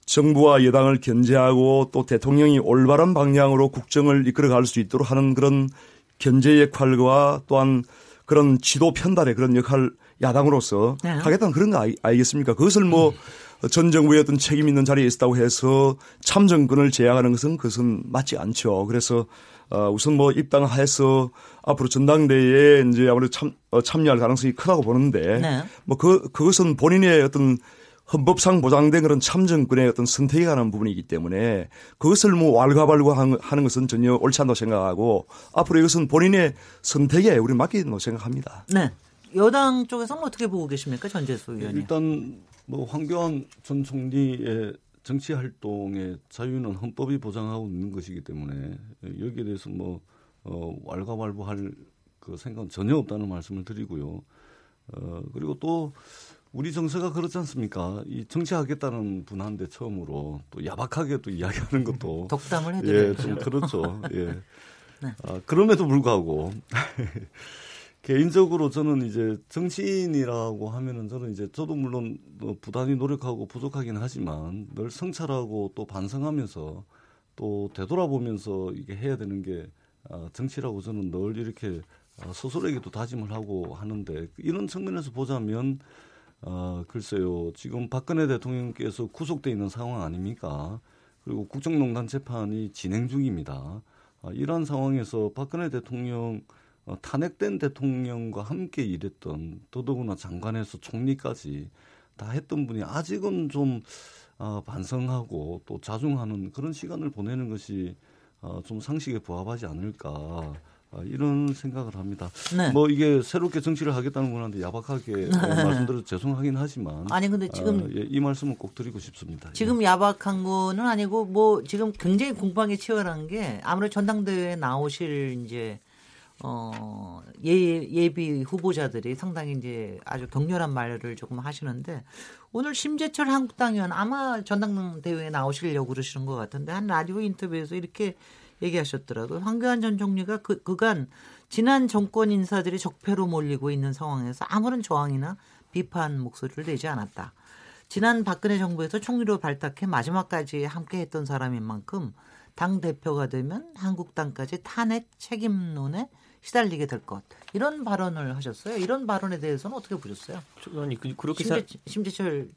정부와 여당을 견제하고 또 대통령이 올바른 방향으로 국정을 이끌어갈 수 있도록 하는 그런 견제 역할과 또한 그런 지도 편달의 그런 역할 야당으로서 네. 하겠다는 그런 거 아니, 겠습니까 그것을 뭐전 정부의 어떤 책임 있는 자리에 있다고 해서 참정권을 제약하는 것은 그것은 맞지 않죠. 그래서 어 우선 뭐 입당해서 앞으로 전당대회에 이제 아무래도 참 어, 참여할 가능성이 크다고 보는데 네. 뭐그 그것은 본인의 어떤 헌법상 보장된 그런 참정권의 어떤 선택에 관한 부분이기 때문에 그것을 뭐 왈가왈부 하는 것은 전혀 옳지 않다고 생각하고 앞으로 이것은 본인의 선택에 우리 맡기는 생각합니다. 네. 여당 쪽에서는 어떻게 보고 계십니까? 전재수 의원님. 일단 뭐 황교안 전 총리의 정치 활동의 자유는 헌법이 보장하고 있는 것이기 때문에 여기에 대해서 뭐 어, 왈가왈부할 그 생각은 전혀 없다는 말씀을 드리고요. 어, 그리고 또 우리 정서가 그렇지 않습니까? 이 정치하겠다는 분한테 처음으로 또 야박하게 또 이야기하는 것도 덕담을 해드려요. 예, 좀 그렇죠. 예. 네. 아, 그럼에도 불구하고 개인적으로 저는 이제 정치인이라고 하면은 저는 이제 저도 물론 뭐 부단히 노력하고 부족하긴 하지만 늘 성찰하고 또 반성하면서 또 되돌아보면서 이게 해야 되는 게 어, 정치라고 저는 늘 이렇게 어, 스스로에게도 다짐을 하고 하는데 이런 측면에서 보자면 어, 글쎄요 지금 박근혜 대통령께서 구속돼 있는 상황 아닙니까? 그리고 국정농단 재판이 진행 중입니다. 어, 이러한 상황에서 박근혜 대통령 어, 탄핵된 대통령과 함께 일했던 더더구나 장관에서 총리까지 다 했던 분이 아직은 좀 어, 반성하고 또 자중하는 그런 시간을 보내는 것이 어, 좀 상식에 부합하지 않을까 어, 이런 생각을 합니다. 네. 뭐 이게 새롭게 정치를 하겠다는 건한데 야박하게 어, 말씀드려서 죄송하긴 하지만 아니 근데 지금 어, 예, 이 말씀을 꼭 드리고 싶습니다. 지금 예. 야박한 거는 아니고 뭐 지금 굉장히 공방이 치열한 게 아무래도 전당대회에 나오실 이제 어, 예, 예비 후보자들이 상당히 이제 아주 격렬한 말을 조금 하시는데 오늘 심재철 한국당 의원 아마 전당대회에 나오시려고 그러시는 것 같은데 한 라디오 인터뷰에서 이렇게 얘기하셨더라고요. 황교안 전 총리가 그, 그간 지난 정권 인사들이 적폐로 몰리고 있는 상황에서 아무런 저항이나 비판 목소리를 내지 않았다. 지난 박근혜 정부에서 총리로 발탁해 마지막까지 함께 했던 사람인 만큼 당 대표가 되면 한국당까지 탄핵 책임론에 시달리게 될 것. 이런 발언을 하셨어요. 이런 발언에 대해서는 어떻게 보셨어요? 아니 그, 그렇게 심재, 심재철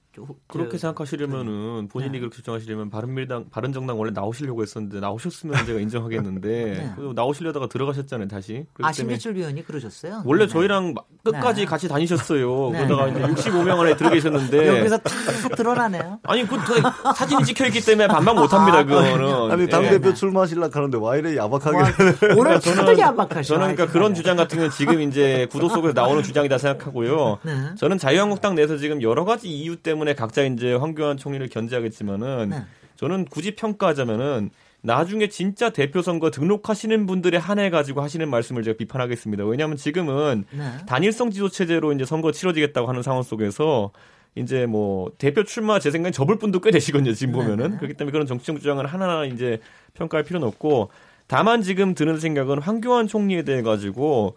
그렇게 생각하시려면은 네. 본인이 네. 그렇게 주장하시려면 바른미래당 바른정당 원래 나오시려고 했었는데 나오셨으면 제가 인정하겠는데 네. 나오시려다가 들어가셨잖아요 다시. 아 심재철 위원이 그러셨어요? 원래 네. 저희랑 끝까지 네. 같이 다니셨어요. 네. 그러다가 이제 65명 안에 들어 계셨는데 여기서 탁 드러나네요. 아니 그 사진이 찍혀 있기 때문에 반박 못합니다 그거는. 아니 당 대표 출마하시려 하는데 와 이래 야박하게. 와, 오늘 저는 야박하셔. 저는 그러니까 그런 주장 같은 경우는 지금 이제 구도 속에서 나오는 주장이다 생각하고요. 저는 자유한국당 내에서 지금 여러 가지 이유 때문에 각자 이제 황교안 총리를 견제하겠지만은 네. 저는 굳이 평가하자면은 나중에 진짜 대표 선거 등록하시는 분들의 한해 가지고 하시는 말씀을 제가 비판하겠습니다. 왜냐하면 지금은 네. 단일성 지도 체제로 이제 선거 치러지겠다고 하는 상황 속에서 이제 뭐 대표 출마 제 생각엔 접을 분도 꽤 되시거든요. 지금 네. 보면은 네. 그렇기 때문에 그런 정치적 주장을 하나하나 이제 평가할 필요는 없고 다만 지금 드는 생각은 황교안 총리에 대해 가지고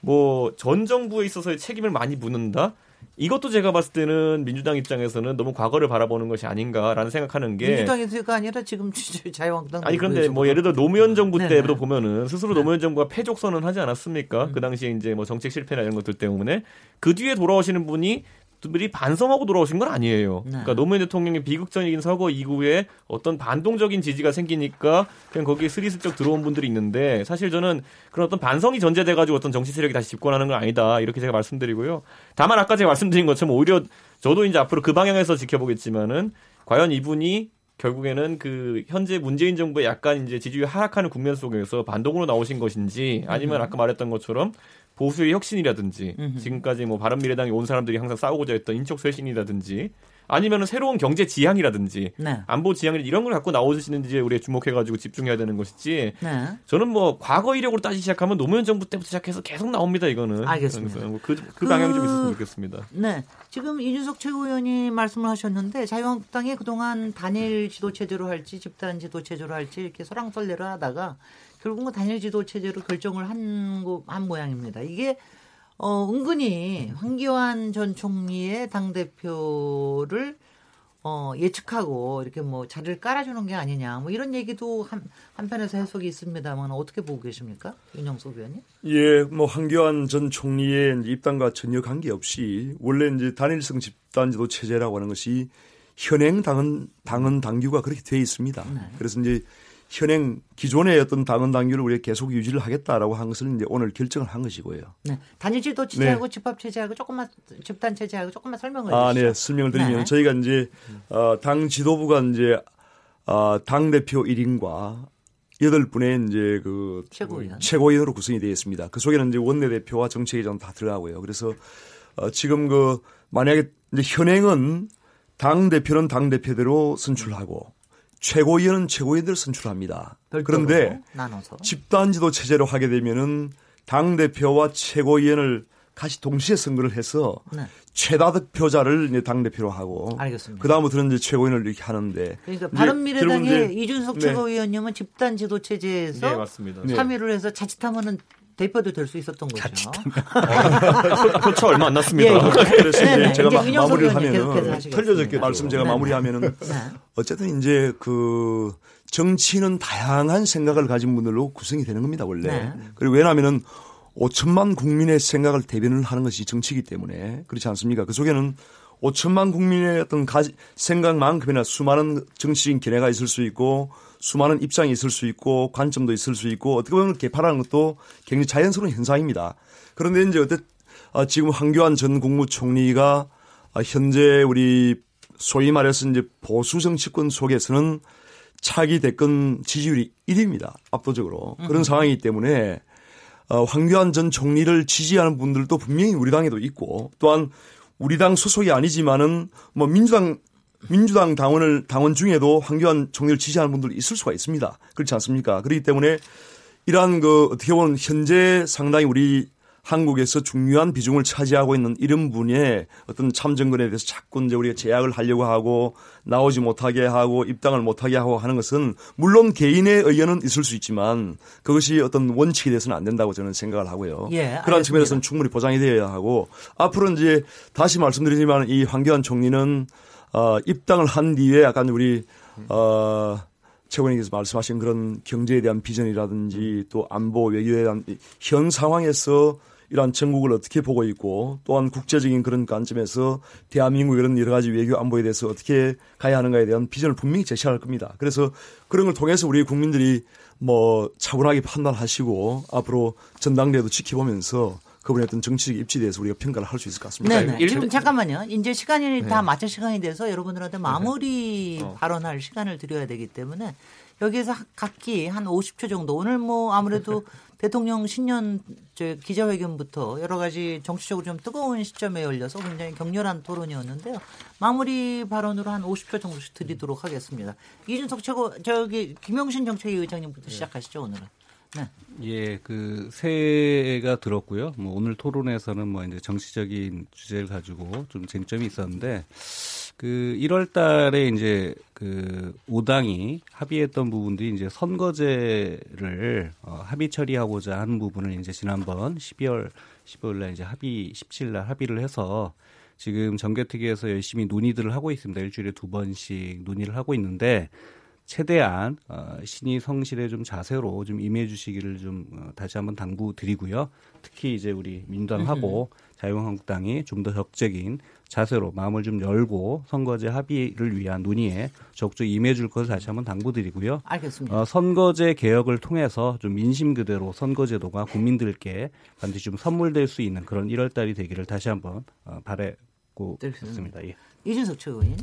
뭐 전 정부에 있어서의 책임을 많이 묻는다. 이것도 제가 봤을 때는 민주당 입장에서는 너무 과거를 바라보는 것이 아닌가라는 생각하는 게 민주당에서가 아니라 지금 자유한국당 아니 그런데 뭐 예를 들어 노무현 정부 네네. 때도 보면은 스스로 네. 노무현 정부가 패족 선언 하지 않았습니까? 음. 그 당시에 이제 뭐 정책 실패나 이런 것들 때문에 그 뒤에 돌아오시는 분이 들이 반성하고 돌아오신 건 아니에요. 네. 그러니까 노무현 대통령의 비극적인 서거 이후에 어떤 반동적인 지지가 생기니까 그냥 거기에 스리슬쩍 들어온 분들이 있는데 사실 저는 그런 어떤 반성이 전제돼 가지고 어떤 정치 세력이 다시 집권하는 건 아니다 이렇게 제가 말씀드리고요. 다만 아까 제가 말씀드린 것처럼 오히려 저도 이제 앞으로 그 방향에서 지켜보겠지만은 과연 이분이 결국에는 그 현재 문재인 정부의 약간 이제 지지율 하락하는 국면 속에서 반동으로 나오신 것인지 아니면 아까 말했던 것처럼 보수의 혁신이라든지 음흠. 지금까지 뭐 바른미래당에 온 사람들이 항상 싸우고자 했던 인적 쇄신이라든지 아니면 새로운 경제 지향이라든지 네. 안보 지향 이런 걸 갖고 나오시는지 우리가 주목해가지고 집중해야 되는 것이지. 네. 저는 뭐 과거 이력으로 따지기 시작하면 노무현 정부 때부터 시작해서 계속 나옵니다 이거는. 알겠습니다. 그, 그, 그 방향 좀 있었으면 좋겠습니다. 네. 지금 이준석 최고위원이 말씀을 하셨는데 자유한국당이 그동안 단일 지도 체제로 할지 집단 지도 체제로 할지 이렇게 설랑설레를 하다가 결국은 단일 지도 체제로 결정을 한, 한 모양입니다. 이게 어, 은근히 황교안 전 총리의 당 대표를 어, 예측하고 이렇게 뭐 자리를 깔아주는 게 아니냐 뭐 이런 얘기도 한, 한편에서 해석이 있습니다만 어떻게 보고 계십니까? 윤영석 의원님? 예, 뭐 황교안 전 총리의 입당과 전혀 관계없이 원래 이제 단일성 집단지도 체제라고 하는 것이 현행 당은 당은 당규가 그렇게 되어 있습니다. 네. 그래서 이제 현행 기존의 어떤 당원 당규를 우리가 계속 유지를 하겠다라고 한 것을 이제 오늘 결정을 한 것이고요. 네. 단일지도 체제하고 네. 집합 체제하고 조금만 집단 체제하고 조금만 설명을 아, 네. 설명을 드리면 네. 저희가 이제 어, 당 지도부가 이제 어, 당 대표 1인과 여덟 분의 이제 그 최고위원. 최고위원으로 구성이 되어 있습니다. 그 속에는 이제 원내대표와 정책위원 다 들어가고요. 그래서 어, 지금 그 만약에 이제 현행은 당 대표는 당 대표대로 선출하고 최고위원은 최고위원들 선출합니다. 그런데 나눠서. 집단 지도 체제로 하게 되면은 당 대표와 최고위원을 같이 동시에 선거를 해서 네. 최다 득표자를 당 대표로 하고 알겠습니다. 그 다음부터는 이제 최고위원을 이렇게 하는데 그러니까 바른 미래당의 이준석 네. 최고위원님은 집단 지도 체제에서 네, 맞습니다. 참여를 해서 자칫하면은 대표도 될 수 있었던 거죠. 표차 얼마 안 났습니다. 예, 예. 그래서 네, 네. 제가 마, 무리를 하면은 틀려졌겠죠. 말씀 제가 네. 마무리하면은 네. 어쨌든 이제 그 정치는 다양한 생각을 가진 분들로 구성이 되는 겁니다 원래. 네. 그리고 왜냐하면은 5천만 국민의 생각을 대변을 하는 것이 정치이기 때문에 그렇지 않습니까? 그 속에는 5천만 국민의 어떤 가지, 생각만큼이나 수많은 정치적인 견해가 있을 수 있고 수많은 입장이 있을 수 있고 관점도 있을 수 있고 어떻게 보면 개파라는 것도 굉장히 자연스러운 현상입니다. 그런데 이제 어때 아, 지금 황교안 전 국무총리가 아, 현재 우리 소위 말해서 이제 보수 정치권 속에서는 차기 대권 지지율이 1위입니다. 압도적으로. 그런 음. 상황이기 때문에 어, 황교안 전 총리를 지지하는 분들도 분명히 우리 당에도 있고 또한 우리 당 소속이 아니지만은 뭐 민주당 민주당 당원을 당원 중에도 황교안 총리를 지지하는 분들 있을 수가 있습니다. 그렇지 않습니까? 그렇기 때문에 이러한 그 어떻게 보면 현재 상당히 우리 한국에서 중요한 비중을 차지하고 있는 이런 분의 어떤 참정권에 대해서 자꾸 이제 우리가 제약을 하려고 하고 나오지 못하게 하고 입당을 못하게 하고 하는 것은 물론 개인의 의견은 있을 수 있지만 그것이 어떤 원칙이 돼서는 안 된다고 저는 생각을 하고요. 예, 그런 측면에서는 충분히 보장이 되어야 하고 앞으로 이제 다시 말씀드리지만 이 황교안 총리는 어, 입당을 한 뒤에 약간 우리 어, 최고님께서 말씀하신 그런 경제에 대한 비전이라든지 또 안보 외교에 대한 현 상황에서 이러한 전국을 어떻게 보고 있고 또한 국제적인 그런 관점에서 대한민국 이런 여러 가지 외교 안보에 대해서 어떻게 가야 하는가에 대한 비전을 분명히 제시할 겁니다. 그래서 그런 걸 통해서 우리 국민들이 뭐 차분하게 판단하시고 앞으로 전당대회도 지켜보면서 그분의 어떤 정치적 입지에 대해서 우리가 평가를 할 수 있을 것 같습니다. 네, 네. 지금 잠깐만요. 이제 시간이 네. 다 맞출 시간이 돼서 여러분들한테 마무리 네. 어. 발언할 시간을 드려야 되기 때문에 여기에서 각기 한 50초 정도 오늘 뭐 아무래도 대통령 신년 기자회견부터 여러 가지 정치적으로 좀 뜨거운 시점에 열려서 굉장히 격렬한 토론이었는데요. 마무리 발언으로 한 50초 정도씩 드리도록 하겠습니다. 이준석 최고 저기 김영신 정책위 의장님부터 네. 시작하시죠 오늘은. 네. 예, 그 새해가 들었고요. 뭐 오늘 토론에서는 뭐 이제 정치적인 주제를 가지고 좀 쟁점이 있었는데 그 1월 달에 이제 그 5당이 합의했던 부분들이 이제 선거제를 어, 합의 처리하고자 하는 부분을 이제 지난번 12월 15일 날 이제 합의 17일 날 합의를 해서 지금 정개특위에서 열심히 논의들을 하고 있습니다. 일주일에 두 번씩 논의를 하고 있는데 최대한 어, 신의 성실에 좀 자세로 좀 임해 주시기를 좀 어, 다시 한번 당부드리고요. 특히 이제 우리 민주당하고 자유한국당이 좀 더 적극적인 자세로 마음을 좀 열고 선거제 합의를 위한 논의에 적극 임해 줄 것을 다시 한번 당부드리고요. 알겠습니다. 어, 선거제 개혁을 통해서 좀 민심 그대로 선거제도가 국민들께 반드시 좀 선물될 수 있는 그런 1월 달이 되기를 다시 한번 어, 바라고 있습니다. 예. 이준석 최고인.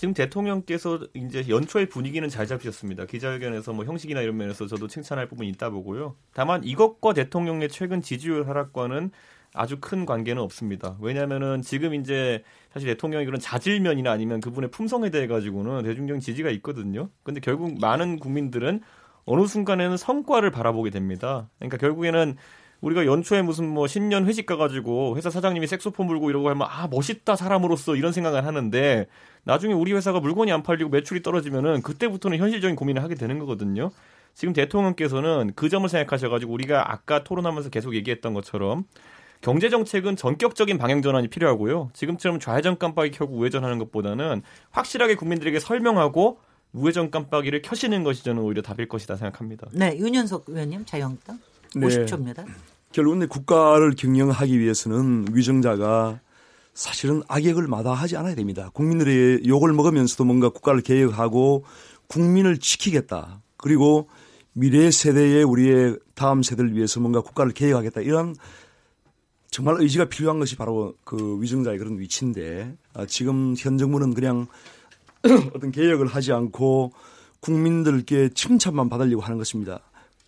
지금 대통령께서 이제 연초의 분위기는 잘 잡으셨습니다. 기자회견에서 뭐 형식이나 이런 면에서 저도 칭찬할 부분이 있다 보고요. 다만 이것과 대통령의 최근 지지율 하락과는 아주 큰 관계는 없습니다. 왜냐하면은 지금 이제 사실 대통령이 그런 자질면이나 아니면 그분의 품성에 대해 가지고는 대중적인 지지가 있거든요. 근데 결국 많은 국민들은 어느 순간에는 성과를 바라보게 됩니다. 그러니까 결국에는 우리가 연초에 무슨 뭐 신년 회식 가가지고 회사 사장님이 색소폰 불고 이러고 하면 아 멋있다 사람으로서 이런 생각을 하는데 나중에 우리 회사가 물건이 안 팔리고 매출이 떨어지면은 그때부터는 현실적인 고민을 하게 되는 거거든요. 지금 대통령께서는 그 점을 생각하셔가지고 우리가 아까 토론하면서 계속 얘기했던 것처럼 경제 정책은 전격적인 방향 전환이 필요하고요. 지금처럼 좌회전 깜빡이 켜고 우회전하는 것보다는 확실하게 국민들에게 설명하고 우회전 깜빡이를 켜시는 것이 저는 오히려 답일 것이다 생각합니다. 네, 윤현석 의원님 자유한국당 네. 50초입니다. 결국은 국가를 경영하기 위해서는 위정자가 사실은 악역을 마다하지 않아야 됩니다. 국민들의 욕을 먹으면서도 뭔가 국가를 개혁하고 국민을 지키겠다. 그리고 미래 세대의 우리의 다음 세대를 위해서 뭔가 국가를 개혁하겠다. 이런 정말 의지가 필요한 것이 바로 그 위정자의 그런 위치인데 아, 지금 현 정부는 그냥 어떤 개혁을 하지 않고 국민들께 칭찬만 받으려고 하는 것입니다.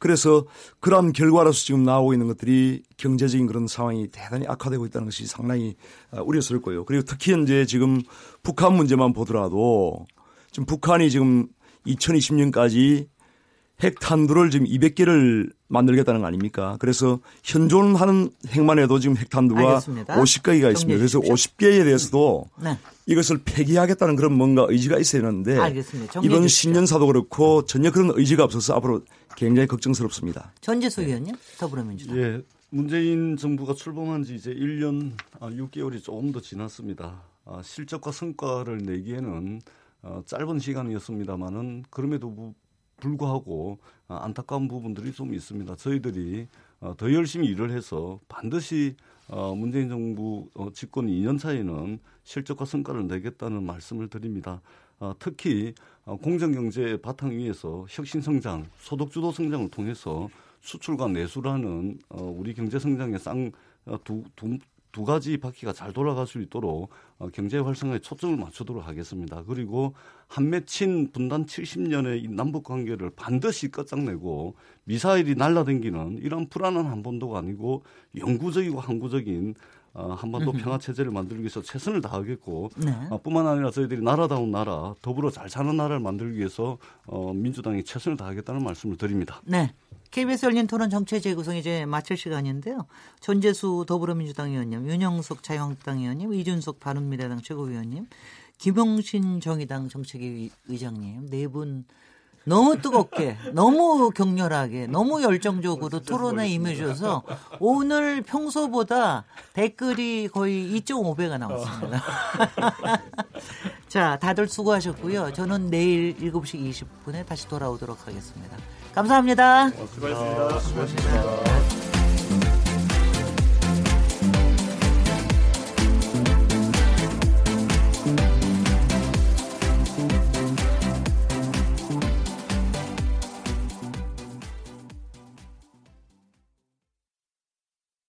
그래서 그러한 결과로서 지금 나오고 있는 것들이 경제적인 그런 상황이 대단히 악화되고 있다는 것이 상당히 아, 우려스럽고요. 그리고 특히 이제 지금 북한 문제만 보더라도 지금 북한이 지금 2020년까지 핵탄두를 지금 200개를 만들겠다는 거 아닙니까? 그래서 현존하는 핵만 해도 지금 핵탄두가 알겠습니다. 50개가 있습니다. 그래서 50개에 대해서도 네. 이것을 폐기하겠다는 그런 뭔가 의지가 있어야 하는데 알겠습니다. 이번 신년사도 그렇고 전혀 그런 의지가 없어서 앞으로 굉장히 걱정스럽습니다. 전재수 의원님 더불어민주당. 예. 문재인 정부가 출범한 지 이제 1년 6개월이 아, 조금 더 지났습니다. 아, 실적과 성과를 내기에는 어, 짧은 시간이었습니다만은 그럼에도 불구하고 아, 안타까운 부분들이 좀 있습니다. 저희들이 어, 더 열심히 일을 해서 반드시 어, 문재인 정부 집권 2년 차에는 실적과 성과를 내겠다는 말씀을 드립니다. 특히 공정경제 바탕 위에서 혁신성장, 소득주도 성장을 통해서 수출과 내수라는 우리 경제 성장의 쌍두 두 가지 바퀴가 잘 돌아갈 수 있도록 어, 경제 활성화에 초점을 맞추도록 하겠습니다. 그리고 한맺힌 분단 70년의 남북 관계를 반드시 끝장내고 미사일이 날라댕기는 이런 불안한 한반도가 아니고 영구적이고 항구적인 어, 한반도 평화 체제를 만들기 위해서 최선을 다하겠고 네. 어, 뿐만 아니라 저희들이 나라다운 나라 더불어 잘 사는 나라를 만들기 위해서 어, 민주당이 최선을 다하겠다는 말씀을 드립니다. 네. KBS 열린 토론 정체 재구성 이제 마칠 시간인데요. 전재수 더불어민주당 의원님, 윤영숙 자유한국당 의원님, 이준석 바른미래당 최고위원님, 김용신 정의당 정책위 의장님 네 분 너무 뜨겁게, 너무 격렬하게, 너무 열정적으로 토론에 임해주셔서 오늘 평소보다 댓글이 거의 2.5배가 나왔습니다. 자, 다들 수고하셨고요. 저는 내일 7시 20분에 다시 돌아오도록 하겠습니다. 감사합니다. 수고하셨습니다. 수고하셨습니다.